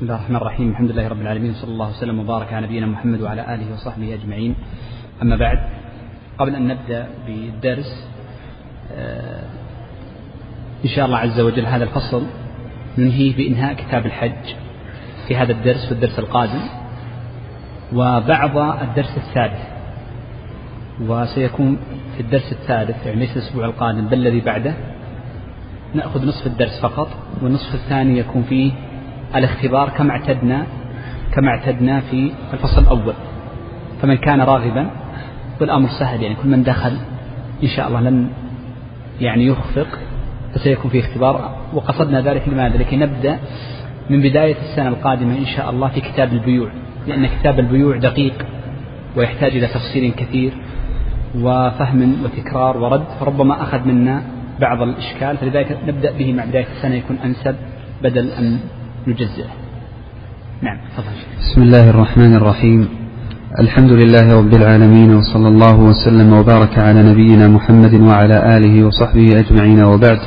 بسم الله الرحمن الرحيم. الحمد لله رب العالمين صلى الله وسلم وبارك على نبينا محمد وعلى آله وصحبه أجمعين. أما بعد قبل أن نبدأ بالدرس آه، إن شاء الله عز وجل هذا الفصل ننهيه بإنهاء كتاب الحج في هذا الدرس والدرس القادم. وبعض الدرس الثالث وسيكون في الدرس الثالث يعني ليس الأسبوع القادم بل الذي بعده. نأخذ نصف الدرس فقط والنصف الثاني يكون فيه الاختبار كما اعتدنا كما اعتدنا في الفصل الأول. فمن كان راغبا والأمر سهل يعني كل من دخل إن شاء الله لن يعني يخفق فسيكون فيه اختبار. وقصدنا ذلك لماذا؟ لكي نبدأ من بداية السنة القادمة إن شاء الله في كتاب البيوع. لأن كتاب البيوع دقيق ويحتاج إلى تفصيل كثير وفهم وتكرار ورد فربما أخذ منا بعض الإشكال. فلذلك نبدأ به مع بداية السنة يكون أنسب بدل أن نجزئه نعم تفضل. بسم الله الرحمن الرحيم. الحمد لله رب العالمين وصلى الله وسلم وبارك على نبينا محمد وعلى آله وصحبه أجمعين وبعد.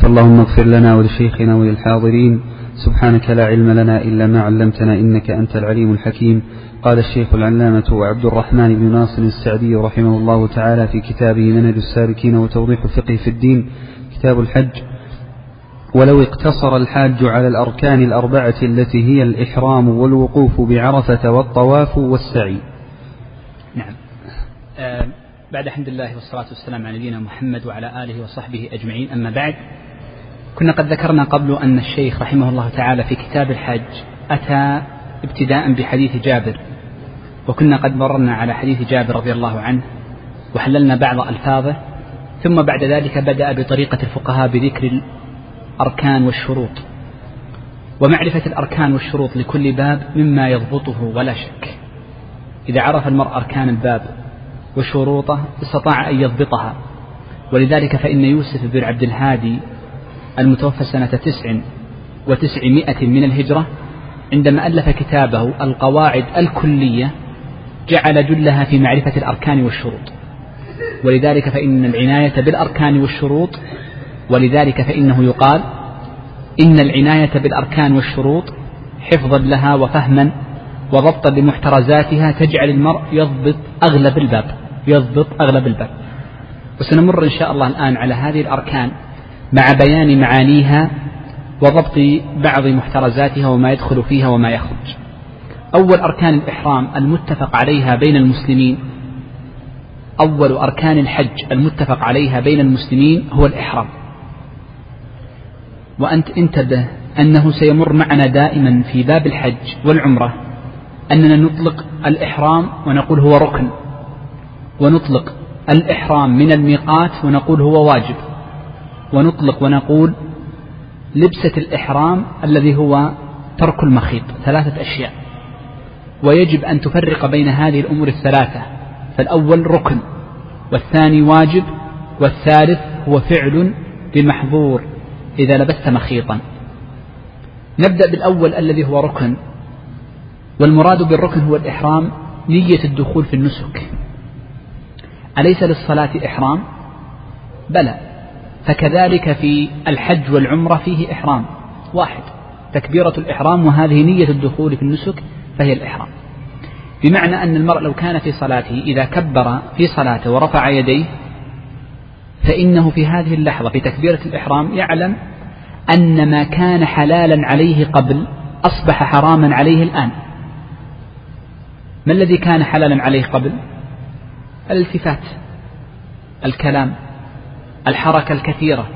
فاللهم اغفر لنا ولشيخنا وللحاضرين. سبحانك لا علم لنا إلا ما علمتنا إنك أنت العليم الحكيم. قال الشيخ العلامة وعبد الرحمن بن ناصر السعدي رحمه الله تعالى في كتابه منهج السالكين وتوضيح الفقه في الدين كتاب الحج. ولو اقتصر الحاج على الأركان الأربعة التي هي الإحرام والوقوف بعرفة والطواف والسعي. نعم. آه بعد حمد الله والصلاة والسلام على نبينا محمد وعلى آله وصحبه أجمعين. أما بعد كنا قد ذكرنا قبل أن الشيخ رحمه الله تعالى في كتاب الحج أتى ابتداء بحديث جابر وكنا قد مررنا على حديث جابر رضي الله عنه وحللنا بعض ألفاظه ثم بعد ذلك بدأ بطريقة الفقهاء بذكر الأركان والشروط. ومعرفة الأركان والشروط لكل باب مما يضبطه ولا شك. إذا عرف المرء أركان الباب وشروطه استطاع أن يضبطها. ولذلك فإن يوسف بن عبد الهادي المتوفى سنة تسع وتسعمائة من الهجرة عندما ألف كتابه القواعد الكلية جعل جلها في معرفة الأركان والشروط. ولذلك فإن العناية بالأركان والشروط ولذلك فإنه يقال إن العناية بالأركان والشروط حفظا لها وفهما وضبطا لمحترزاتها تجعل المرء يضبط أغلب الباب يضبط أغلب الباب. وسنمر إن شاء الله الآن على هذه الأركان مع بيان معانيها وضبط بعض محترزاتها وما يدخل فيها وما يخرج. أول أركان الإحرام المتفق عليها بين المسلمين أول أركان الحج المتفق عليها بين المسلمين هو الإحرام. وأنت انتبه أنه سيمر معنا دائما في باب الحج والعمرة أننا نطلق الإحرام ونقول هو ركن ونطلق الإحرام من الميقات ونقول هو واجب ونطلق ونقول لبسة الإحرام الذي هو ترك المخيط ثلاثة أشياء. ويجب أن تفرق بين هذه الأمور الثلاثة فالأول ركن والثاني واجب والثالث هو فعل بمحظور. إذا لبست مخيطا. نبدأ بالأول الذي هو ركن والمراد بالركن هو الإحرام نية الدخول في النسك. أليس للصلاة إحرام؟ بلى. فكذلك في الحج والعمرة فيه إحرام. واحد تكبيرة الإحرام وهذه نية الدخول في النسك فهي الإحرام. بمعنى أن المرء لو كان في صلاته إذا كبر في صلاته ورفع يديه فإنه في هذه اللحظة في تكبيرة الإحرام يعلم أن ما كان حلالا عليه قبل أصبح حراما عليه الآن. ما الذي كان حلالا عليه قبل؟ الالتفات الكلام الحركة الكثيرة.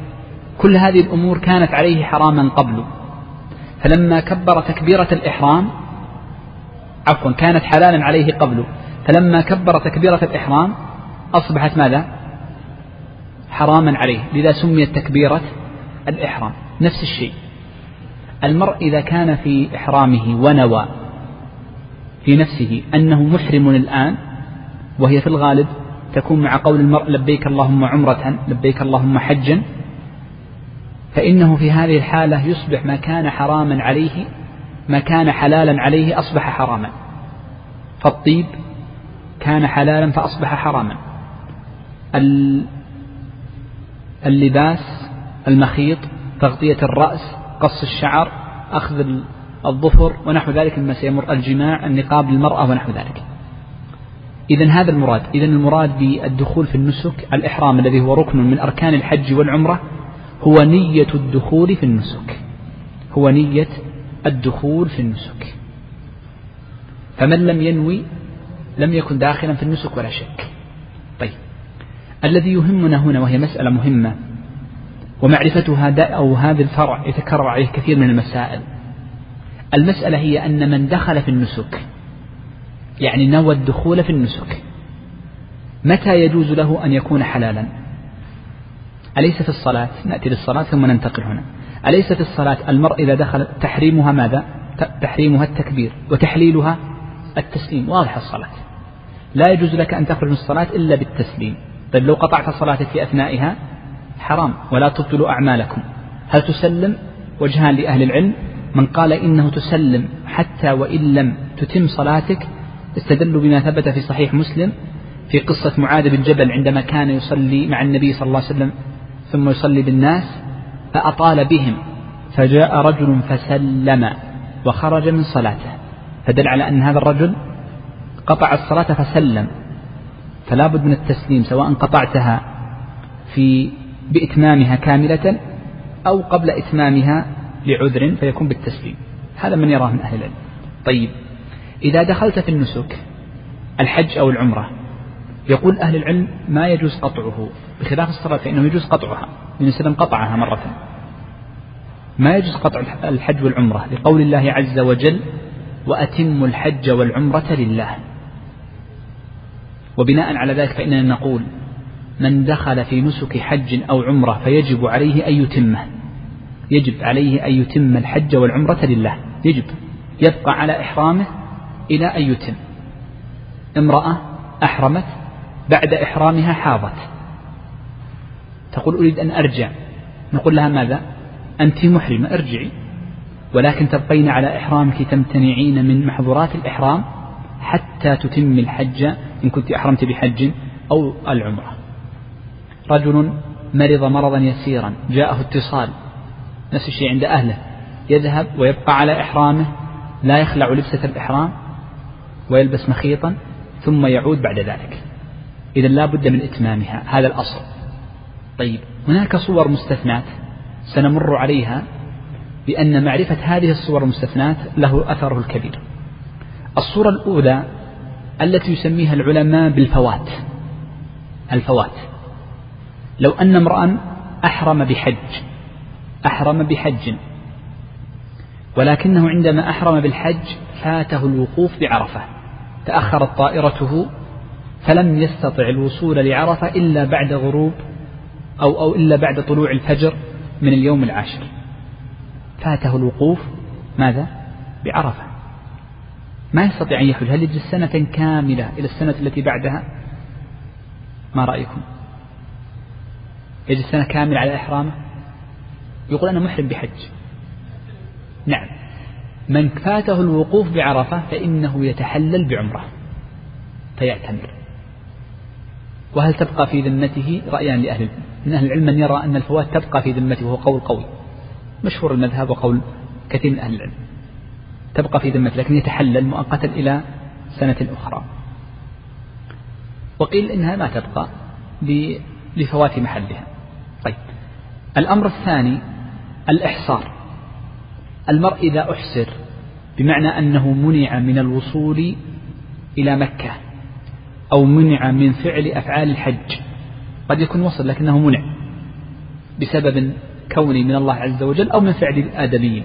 كل هذه الأمور كانت عليه حراما قبل. فلما كبر تكبيرة الإحرام عفوا كانت حلالا عليه قبل. فلما كبر تكبيرة الإحرام أصبحت ماذا؟ حراما عليه. لذا سميت تكبيرة الإحرام. نفس الشيء. المرء إذا كان في إحرامه ونوى في نفسه أنه محرم الآن وهي في الغالب تكون مع قول المرء لبيك اللهم عمرة لبيك اللهم حجا فإنه في هذه الحالة يصبح ما كان حراما عليه ما كان حلالا عليه أصبح حراما. فالطيب كان حلالا فأصبح حراما. اللباس المخيط تغطية الرأس قص الشعر أخذ الظفر ونحو ذلك مما سيمر الجماع النقاب للمرأة ونحو ذلك. إذا هذا المراد إذا المراد بالدخول في النسك الإحرام الذي هو ركن من أركان الحج والعمرة هو نية الدخول في النسك. هو نية الدخول في النسك. فمن لم ينوي لم يكن داخلا في النسك ولا شك. طيب. الذي يهمنا هنا وهي مسألة مهمة ومعرفتها أو هذا الفرع يتكرر عليه كثير من المسائل. المسألة هي أن من دخل في النسك يعني نوى الدخول في النسك متى يجوز له أن يكون حلالا؟ أليس في الصلاة؟ نأتي للصلاة ثم ننتقل هنا. أليس في الصلاة المرء إذا دخل تحريمها ماذا؟ تحريمها التكبير وتحليلها التسليم واضح الصلاة. لا يجوز لك أن تخرج من الصلاة إلا بالتسليم. طيب لو قطعت صلاتك في أثنائها حرام. ولا تبطلوا أعمالكم. هل تسلم وجهان لأهل العلم؟ من قال إنه تسلم حتى وإن لم تتم صلاتك استدلوا بما ثبت في صحيح مسلم في قصة معاذ بن جبل عندما كان يصلي مع النبي صلى الله عليه وسلم ثم يصلي بالناس فأطال بهم فجاء رجل فسلم وخرج من صلاته. فدل على أن هذا الرجل قطع الصلاة فسلم. فلا بد من التسليم سواء قطعتها في بإتمامها كاملة أو قبل إتمامها لعذر فيكون بالتسليم. هذا من يراه من أهل العلم. طيب إذا دخلت في النسك الحج أو العمرة يقول أهل العلم ما يجوز قطعه. بخلاف الصلاة فإنه يجوز قطعها ابن سلم قطعها مرة. ما يجوز قطع الحج والعمرة لقول الله عز وجل وأتم الحج والعمرة لله. وبناء على ذلك فإننا نقول من دخل في نسك حج أو عمرة فيجب عليه أن يتمه. يجب عليه أن يتم الحج والعمرة لله. يجب. يبقى على إحرامه إلى أن يتم. امرأة أحرمت بعد إحرامها حاضت. تقول أريد أن أرجع. نقول لها ماذا؟ أنت محرمة ارجعي. ولكن تبقين على إحرامك تمتنعين من محظورات الإحرام حتى تتم الحج إن كنت أحرمت بحج أو العمرة. رجل مرض مرضا يسيرا جاءه اتصال نفس الشيء عند أهله يذهب ويبقى على إحرامه لا يخلع لبسة الإحرام ويلبس مخيطا ثم يعود بعد ذلك. إذا لا بد من إتمامها هذا الأصل. طيب هناك صور مستثنات سنمر عليها بأن معرفة هذه الصور المستثنات له أثره الكبير. الصورة الأولى التي يسميها العلماء بالفوات. الفوات. لو أن امرأ أحرم بحج أحرم بحج. ولكنه عندما أحرم بالحج فاته الوقوف بعرفة. تأخرت طائرته فلم يستطع الوصول لعرفة إلا بعد غروب أو أو إلا بعد طلوع الفجر من اليوم العاشر. فاته الوقوف ماذا؟ بعرفة. ما يستطيع أن يحج هل يجلس سنة كاملة إلى السنة التي بعدها؟ ما رأيكم؟ يجلس سنة كاملة على إحرامه؟ يقول أنا محرم بحج. نعم. من فاته الوقوف بعرفة فإنه يتحلل بعمرة. فيعتمر. وهل تبقى في ذمته؟ رأيان لأهل من أهل العلم من يرى أن الفوات تبقى في ذمته وهو قول قوي. مشهور المذهب وقول كثير من أهل العلم. تبقى في ذمته لكن يتحلل مؤقتا إلى سنة أخرى. وقيل إنها ما تبقى لفوات محلها. طيب. الأمر الثاني الإحصار. المرء إذا أحسر بمعنى أنه منع من الوصول إلى مكة أو منع من فعل أفعال الحج. قد يكون وصل لكنه منع بسبب كونه من الله عز وجل أو من فعل الآدميين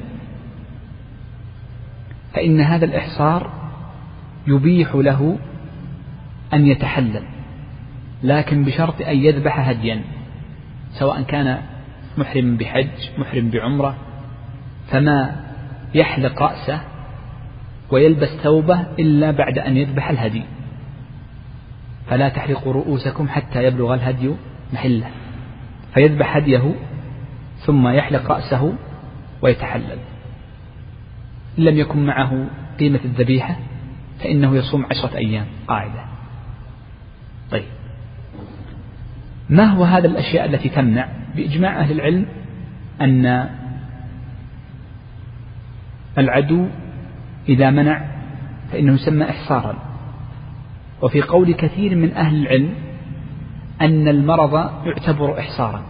فإن هذا الإحصار يبيح له أن يتحلل لكن بشرط أن يذبح هديا سواء كان محرم بحج محرم بعمرة فما يحلق رأسه ويلبس ثوبه إلا بعد أن يذبح الهدي. فلا تحلقوا رؤوسكم حتى يبلغ الهدي محله. فيذبح هديه ثم يحلق رأسه ويتحلل. لم يكن معه قيمة الذبيحة فإنه يصوم عشرة أيام قاعدة. طيب. ما هو هذا الأشياء التي تمنع بإجماع أهل العلم أن العدو إذا منع فإنه يسمى إحصارا؟ وفي قول كثير من أهل العلم أن المرض يعتبر إحصارا.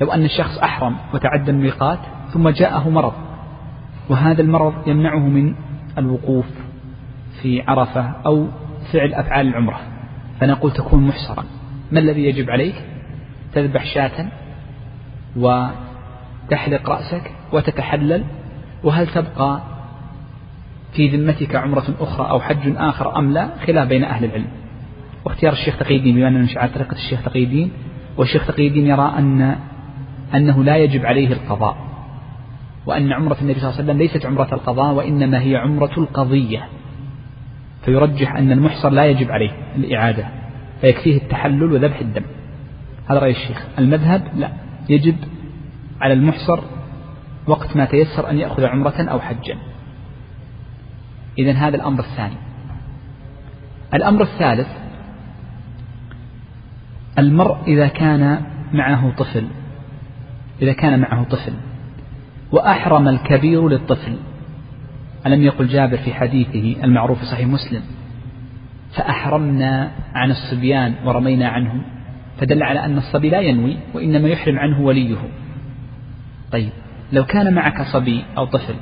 لو أن الشخص أحرم وتعدى الميقات ثم جاءه مرض وهذا المرض يمنعه من الوقوف في عرفة أو فعل أفعال العمرة. فنقول تكون محصرا. ما الذي يجب عليك؟ تذبح شاة وتحلق رأسك وتتحلل وهل تبقى في ذمتك عمرة أخرى أو حج آخر أم لا؟ خلاف بين أهل العلم. واختيار الشيخ تقي الدين بما أننا نمشي على طريقة الشيخ تقي الدين والشيخ تقي الدين يرى أن أنه لا يجب عليه القضاء. وأن عمرة النبي صلى الله عليه وسلم ليست عمرة القضاء وإنما هي عمرة القضية. فيرجح أن المحصر لا يجب عليه الإعادة فيكفيه التحلل وذبح الدم. هذا رأي الشيخ. المذهب لا يجب على المحصر وقت ما تيسر أن يأخذ عمرة أو حجا. إذا هذا الأمر الثاني. الأمر الثالث المرء إذا كان معه طفل إذا كان معه طفل وأحرم الكبير للطفل. ألم يقل جابر في حديثه المعروف في صحيح مسلم فأحرمنا عن الصبيان ورمينا عنهم. فدل على أن الصبي لا ينوي وإنما يحرم عنه وليه. طيب لو كان معك صبي أو طفل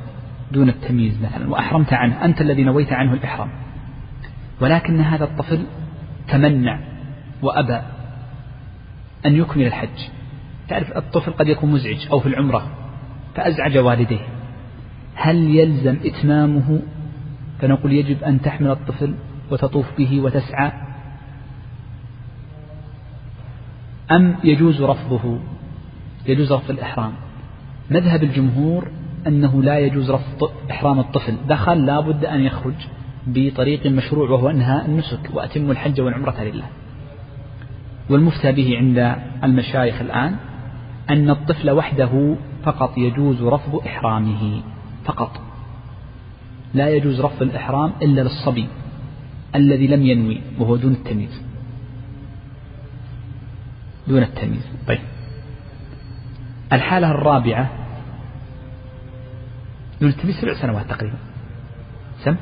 دون التمييز مثلا وأحرمت عنه أنت الذي نويت عنه الإحرام. ولكن هذا الطفل تمنع وأبى أن يكمل الحج. تعرف الطفل قد يكون مزعج أو في العمرة. فأزعج والديه. هل يلزم إتمامه؟ فنقول يجب أن تحمل الطفل وتطوف به وتسعى. أم يجوز رفضه؟ يجوز رفض الإحرام. مذهب الجمهور أنه لا يجوز رفض إحرام الطفل. دخل لا بد أن يخرج بطريق مشروع وهو أنهاء النسك وأتم الحج والعمرة لله. والمفتى به عند المشايخ الآن أن الطفل وحده فقط يجوز رفض إحرامه فقط. لا يجوز رفض الإحرام إلا للصبي الذي لم ينوي وهو دون التمييز. دون التمييز. طيب. الحالة الرابعة دون التمييز سبع سنوات تقريبا. سم؟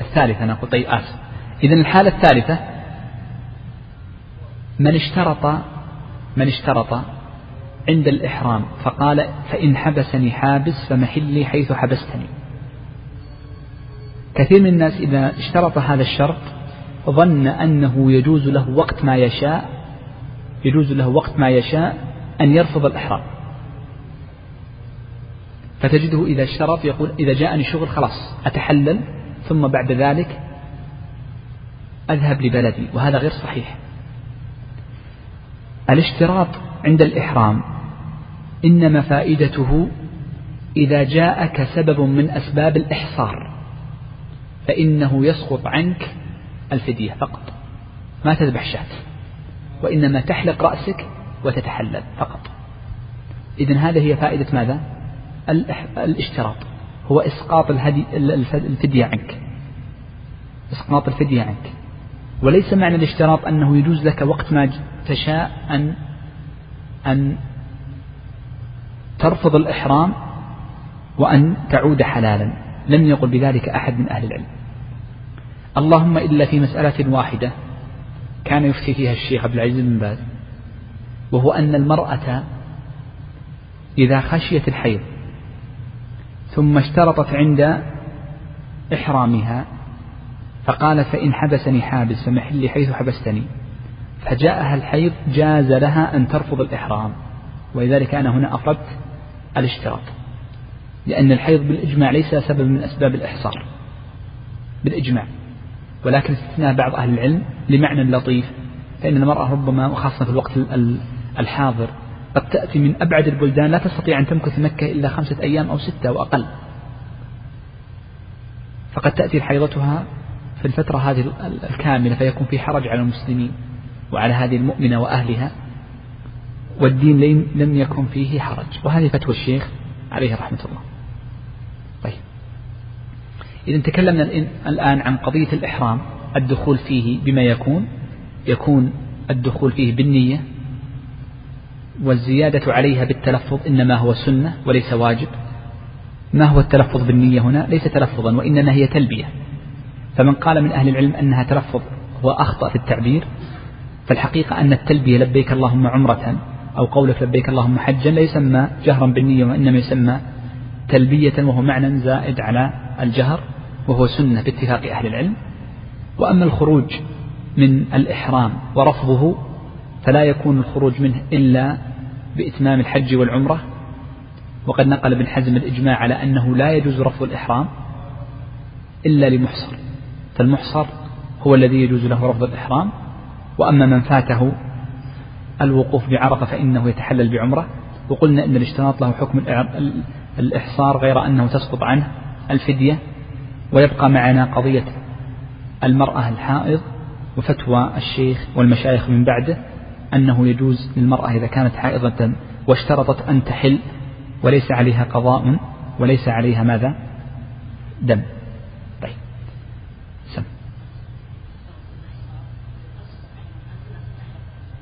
الثالثة أنا أقول. طيب آسف. إذا الحالة الثالثة من اشترط من اشترط عند الإحرام. فقال فإن حبسني حابس فمحلي حيث حبستني. كثير من الناس إذا اشترط هذا الشرط ظن أنه يجوز له وقت ما يشاء يجوز له وقت ما يشاء أن يرفض الإحرام. فتجده إذا اشترط يقول إذا جاءني شغل خلاص أتحلل ثم بعد ذلك أذهب لبلدي وهذا غير صحيح. الاشتراط عند الإحرام إنما فائدته إذا جاءك سبب من أسباب الإحصار فإنه يسقط عنك الفدية فقط. ما تذبح شاة وإنما تحلق رأسك وتتحلل فقط. إذن هذه هي فائدة ماذا؟ الاشتراط. هو إسقاط الهدي الفدية عنك. إسقاط الفدية عنك. وليس معنى الاشتراط أنه يجوز لك وقت ما تشاء أن أن ترفض الإحرام وأن تعود حلالا. لم يقل بذلك أحد من أهل العلم. اللهم إلا في مسألة واحدة كان يفتي فيها الشيخ عبد العزيز بن باز وهو أن المرأة إذا خشيت الحيض ثم اشترطت عند إحرامها فقالت فإن حبسني حابس فمحلي حيث حبستني. فجاءها الحيض جاز لها أن ترفض الإحرام. ولذلك أنا هنا أفردت الاشتراط. لأن الحيض بالإجماع ليس سبب من أسباب الإحصار. بالإجماع. ولكن استثناء بعض أهل العلم لمعنى لطيف. فإن المرأة ربما وخاصة في الوقت الحاضر قد تأتي من أبعد البلدان لا تستطيع أن تمكث مكة إلا خمسة أيام أو ستة أو أقل. فقد تأتي حيضتها في الفترة هذه الكاملة فيكون في حرج على المسلمين وعلى هذه المؤمنة وأهلها. والدين لم يكن فيه حرج. وهذه فتوى الشيخ عليه رحمة الله. طيب. إذا تكلمنا الآن عن قضية الإحرام الدخول فيه بما يكون يكون الدخول فيه بالنية والزيادة عليها بالتلفظ إنما هو سنة وليس واجب. ما هو التلفظ بالنية هنا؟ ليس تلفظا وإنما هي تلبية. فمن قال من أهل العلم أنها تلفظ هو أخطأ في التعبير فالحقيقة أن التلبية لبيك اللهم عمرة أو قولك لبيك اللهم حجا لا يسمى جهرا بالنية وإنما يسمى تلبية وهو معنى زائد على الجهر وهو سنة باتفاق أهل العلم. وأما الخروج من الإحرام ورفضه فلا يكون الخروج منه إلا بإتمام الحج والعمرة. وقد نقل ابن حزم الإجماع على أنه لا يجوز رفض الإحرام إلا لمحصر فالمحصر هو الذي يجوز له رفض الإحرام. وأما من فاته الوقوف بعرفة فإنه يتحلل بعمرة. وقلنا أن الاشتراط له حكم الإحصار غير أنه تسقط عنه الفدية. ويبقى معنا قضية المرأة الحائض وفتوى الشيخ والمشايخ من بعده أنه يجوز للمرأة إذا كانت حائضة واشترطت أن تحل وليس عليها قضاء وليس عليها ماذا؟ دم طيب سم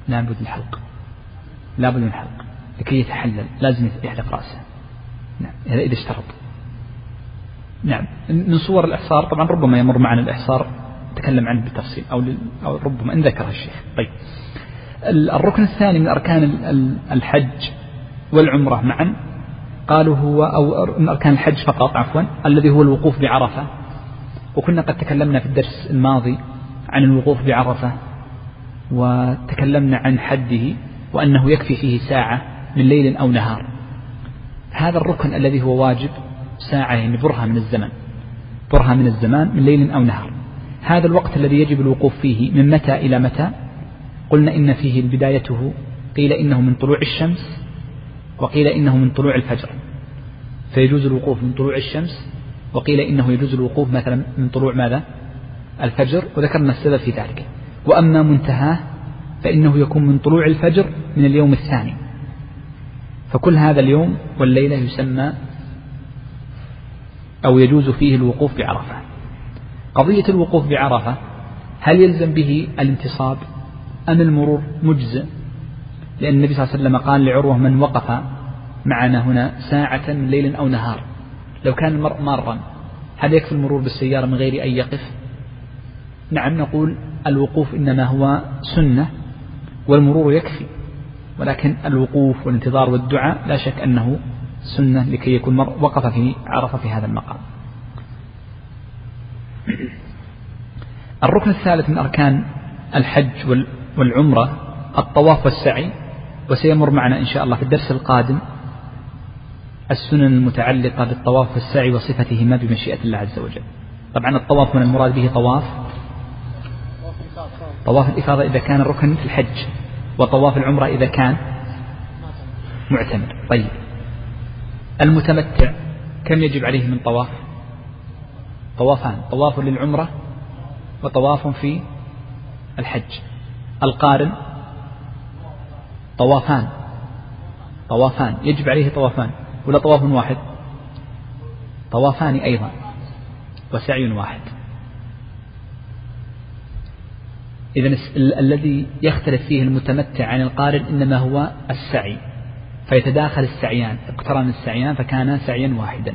لابد الحلق لابد من الحلق لكي يتحلل. لازم يحلق رأسه. نعم. إذا اشترط. نعم. من صور الإحصار طبعا ربما يمر معنا الإحصار نتكلم عنه بالتفصيل أو, أو ربما إن ذكرها الشيخ. طيب. الركن الثاني من أركان الحج والعمرة معا. قالوا هو أو من أركان الحج فقط عفوا الذي هو الوقوف بعرفة. وكنا قد تكلمنا في الدرس الماضي عن الوقوف بعرفة. وتكلمنا عن حده وأنه يكفي فيه ساعة من ليل أو نهار. هذا الركن الذي هو واجب ساعة يعني برهة من الزمن. برهة من الزمان من ليل أو نهار. هذا الوقت الذي يجب الوقوف فيه من متى إلى متى؟ قلنا إن فيه بدايته قيل إنه من طلوع الشمس وقيل إنه من طلوع الفجر. فيجوز الوقوف من طلوع الشمس وقيل إنه يجوز الوقوف مثلا من طلوع ماذا؟ الفجر وذكرنا السبب في ذلك. وأما منتهاه فإنه يكون من طلوع الفجر من اليوم الثاني. فكل هذا اليوم والليلة يسمى أو يجوز فيه الوقوف بعرفة. قضية الوقوف بعرفة هل يلزم به الانتصاب أم المرور مجزئ؟ لأن النبي صلى الله عليه وسلم قال لعروة من وقف معنا هنا ساعة من ليل أو نهار. لو كان المرء مارا هل يكفي المرور بالسيارة من غير أن يقف؟ نعم نقول الوقوف إنما هو سنة والمرور يكفي ولكن الوقوف والانتظار والدعاء لا شك أنه سنة لكي يكون المرء وقف في عرفة في هذا المقام. الركن الثالث من أركان الحج والعمرة الطواف والسعي وسيمر معنا إن شاء الله في الدرس القادم السنن المتعلقة بالطواف والسعي وصفتهما بمشيئة الله عز وجل. طبعا الطواف من المراد به طواف طواف الإفاضة إذا كان ركن في الحج وطواف العمرة إذا كان معتمر طيب. المتمتع كم يجب عليه من طواف؟ طوافان طواف للعمرة وطواف في الحج. القارن طوافان طوافان يجب عليه طوافان ولا طواف واحد؟ طوافان أيضا وسعي واحد. إذا الذي يختلف فيه المتمتع عن القارن إنما هو السعي فيتداخل السعيان اقترن السعيان فكان سعيا واحدا.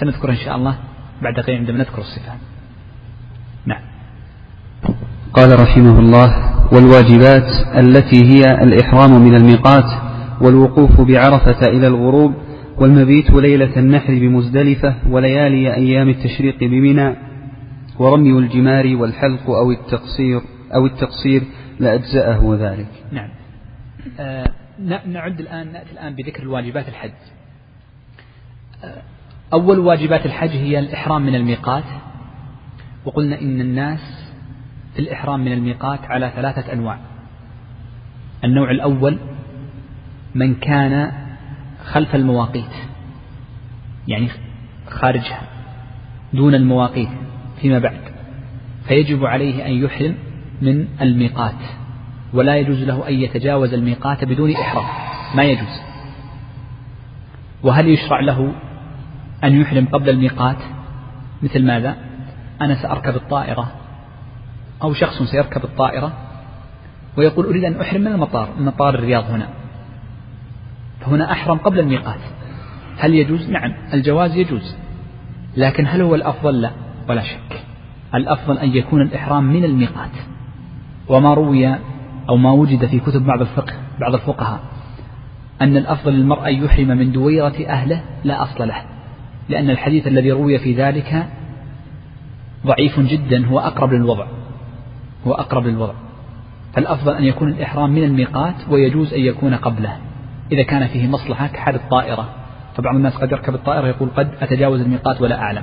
سنذكر إن شاء الله بعد قليل عندما نذكر الصفات نعم. قال رحمه الله والواجبات التي هي الإحرام من الميقات والوقوف بعرفة إلى الغروب والمبيت ليلة النحر بمزدلفة وليالي أيام التشريق بمنى ورمي الجمار والحلق أو التقصير. أو التقصير لأجزأه ذلك. نعم. آه نعد الآن نأتي الآن بذكر الواجبات الحج. آه أول واجبات الحج هي الإحرام من الميقات. وقلنا إن الناس في الإحرام من الميقات على ثلاثة أنواع. النوع الأول من كان خلف المواقيت يعني خارجها دون المواقيت فيما بعد. فيجب عليه أن يحرم من الميقات ولا يجوز له أن يتجاوز الميقات بدون إحرام ما يجوز. وهل يشرع له أن يحرم قبل الميقات؟ مثل ماذا؟ أنا سأركب الطائرة أو شخص سيركب الطائرة ويقول أريد أن أحرم من المطار من مطار الرياض هنا. فهنا أحرم قبل الميقات. هل يجوز؟ نعم الجواز يجوز لكن هل هو الأفضل؟ لا ولا شك. الأفضل أن يكون الإحرام من الميقات. وما روي أو ما وجد في كتب بعض الفقه بعض الفقهاء أن الأفضل للمرء أن يحرم من دويرة أهله لا أصل له لأن الحديث الذي روي في ذلك ضعيف جدا هو أقرب للوضع هو أقرب للوضع. فالأفضل أن يكون الإحرام من الميقات ويجوز أن يكون قبله إذا كان فيه مصلحة كحال الطائرة. فبعض الناس قد يركب الطائرة يقول قد أتجاوز الميقات ولا أعلم.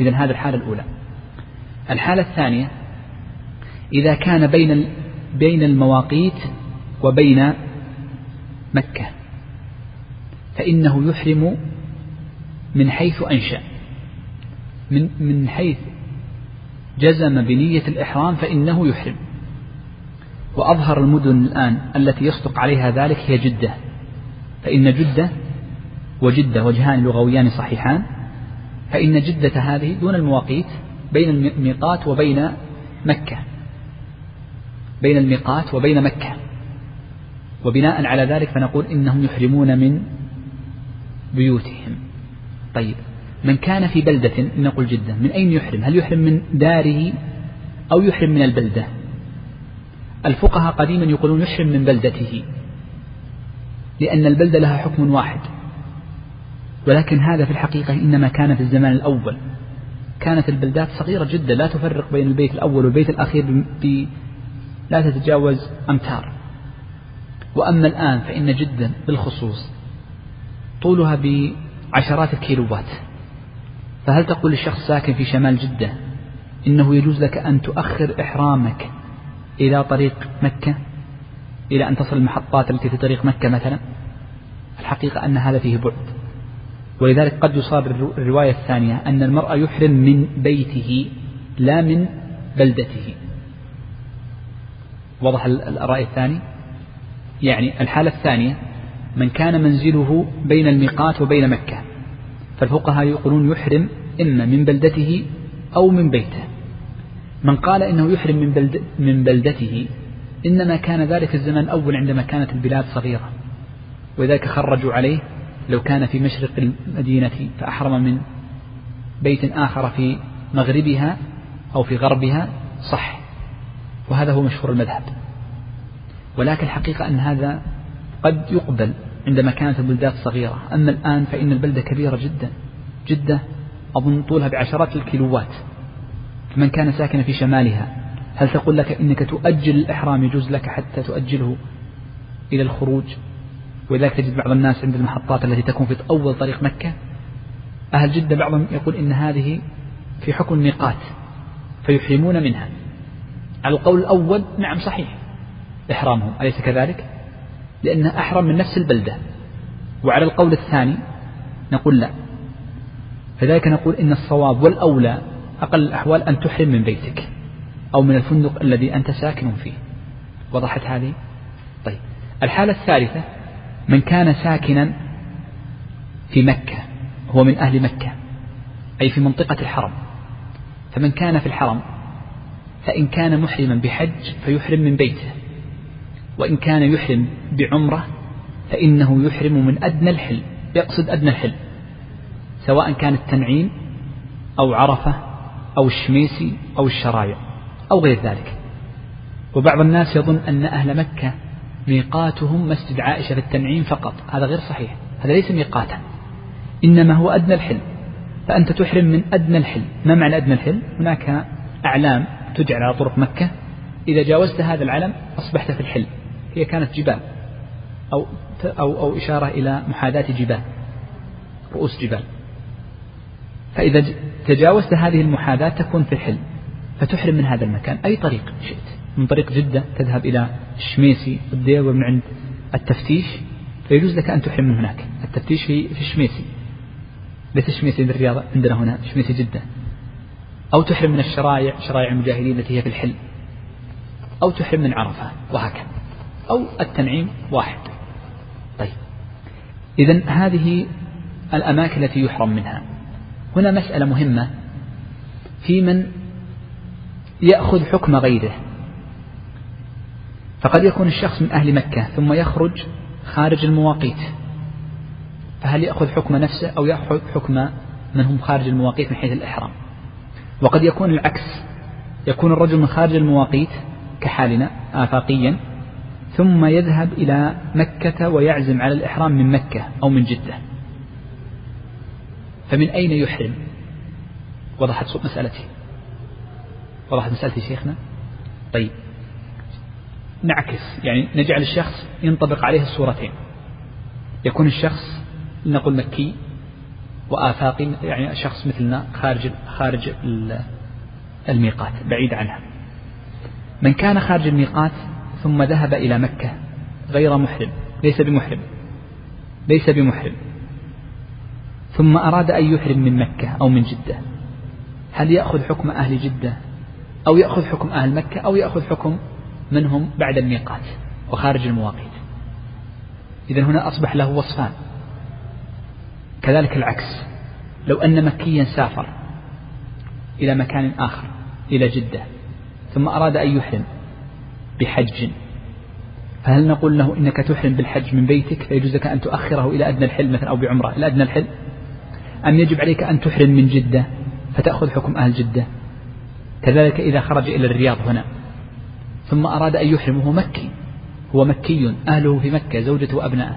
إذا هذه الحالة الأولى. الحالة الثانية إذا كان بين بين المواقيت وبين مكة فإنه يحرم من حيث أنشأ. من من حيث جزم بنية الإحرام فإنه يحرم. وأظهر المدن الآن التي يصدق عليها ذلك هي جدة. فإن جدة وجدة وجهان لغويان صحيحان. فإن جدة هذه دون المواقيت بين الميقات وبين مكة. بين الميقات وبين مكة. وبناء على ذلك فنقول إنهم يحرمون من بيوتهم. طيب من كان في بلدة نقول جدة من أين يحرم؟ هل يحرم من داره أو يحرم من البلدة؟ الفقهاء قديما يقولون يحرم من بلدته لأن البلدة لها حكم واحد. ولكن هذا في الحقيقة إنما كان في الزمان الأول. كانت البلدات صغيرة جدا لا تفرق بين البيت الأول والبيت الأخير لا تتجاوز أمتار. وأما الآن فإن جدا بالخصوص طولها بعشرات الكيلوات فهل تقول للشخص ساكن في شمال جدة إنه يجوز لك أن تؤخر إحرامك إلى طريق مكة؟ إلى أن تصل المحطات التي في طريق مكة مثلا؟ الحقيقة أن هذا فيه بعد. ولذلك قد يصاب الرواية الثانية أن المرأة يحرم من بيته لا من بلدته. وضح الرأي الثاني. يعني الحالة الثانية من كان منزله بين الميقات وبين مكة فالفقهاء يقولون يحرم إما من بلدته أو من بيته. من قال إنه يحرم من, بلد من بلدته إنما كان ذلك الزمن الأول عندما كانت البلاد صغيرة. ولذلك خرجوا عليه لو كان في مشرق المدينة فأحرم من بيت آخر في مغربها أو في غربها صح. وهذا هو مشهور المذهب. ولكن الحقيقة أن هذا قد يقبل عندما كانت البلدات صغيرة. أما الآن فإن البلدة كبيرة جدا. جدة أظن طولها بعشرات الكيلوات. من كان ساكنا في شمالها هل تقول لك إنك تؤجل الإحرام يجوز لك حتى تؤجله إلى الخروج؟ ولذلك تجد بعض الناس عند المحطات التي تكون في أول طريق مكة أهل جدة بعضهم يقول إن هذه في حكم الميقات فيحرمون منها. القول الأول نعم صحيح إحرامهم أليس كذلك؟ لأنها أحرم من نفس البلدة. وعلى القول الثاني نقول لا. فذلك نقول إن الصواب والأولى أقل الأحوال أن تحرم من بيتك أو من الفندق الذي أنت ساكن فيه. وضحت هذه؟ طيب. الحالة الثالثة من كان ساكنا في مكة هو من أهل مكة أي في منطقة الحرم. فمن كان في الحرم فإن كان محرما بحج فيحرم من بيته وإن كان يحرم بعمرة فإنه يحرم من أدنى الحل يقصد أدنى الحل سواء كان التنعيم أو عرفة أو الشميسي أو الشرايع أو غير ذلك. وبعض الناس يظن أن أهل مكة ميقاتهم مسجد عائشة في التنعيم فقط هذا غير صحيح هذا ليس ميقاتا إنما هو أدنى الحل فأنت تحرم من أدنى الحل. ما معنى أدنى الحل؟ هناك أعلام تجعل على طرق مكة إذا جاوزت هذا العلم أصبحت في الحل. هي كانت جبال أو أو أو إشارة إلى محاذاة جبال رؤوس جبال. فإذا تجاوزت هذه المحاذاة تكون في الحل فتحرم من هذا المكان أي طريق شئت. من طريق جدة تذهب إلى الشميسي الدير من عند التفتيش فيجوز لك أن تحرم من هناك. التفتيش في الشميسي ليس الشميسي عند الرياض عندنا هنا شميسي جدة. أو تحرم من الشرايع شرايع المجاهدين التي هي في الحل. أو تحرم من عرفة وهكذا. أو التنعيم واحد. طيب. إذا هذه الأماكن التي يحرم منها. هنا مسألة مهمة. في من يأخذ حكم غيره. فقد يكون الشخص من أهل مكة ثم يخرج خارج المواقيت. فهل يأخذ حكم نفسه أو يأخذ حكم من هم خارج المواقيت من حيث الإحرام؟ وقد يكون العكس. يكون الرجل من خارج المواقيت كحالنا آفاقيا ثم يذهب إلى مكة ويعزم على الإحرام من مكة أو من جدة. فمن أين يحرم؟ وضحت مسألتي. وضحت مسألتي شيخنا. طيب. نعكس. يعني نجعل الشخص ينطبق عليه الصورتين. يكون الشخص نقول مكي وآفاقي يعني شخص مثلنا خارج خارج الميقات بعيد عنها. من كان خارج الميقات ثم ذهب إلى مكة غير محرم ليس بمحرم ليس بمحرم. ثم أراد أن يحرم من مكة أو من جدة. هل يأخذ حكم أهل جدة أو يأخذ حكم أهل مكة أو يأخذ حكم منهم بعد الميقات وخارج المواقيت؟ إذا هنا أصبح له وصفان. كذلك العكس. لو أن مكيا سافر إلى مكان آخر إلى جدة ثم أراد أن يحرم بحج فهل نقول له إنك تحرم بالحج من بيتك؟ فيجوز لك أن تؤخره إلى أدنى الحل مثلا أو بعمرة. إلى أدنى الحل أم يجب عليك أن تحرم من جدة فتأخذ حكم أهل جدة؟ كذلك إذا خرج إلى الرياض هنا ثم أراد أن يحرم وهو مكي هو مكي أهله في مكة زوجته وأبنائه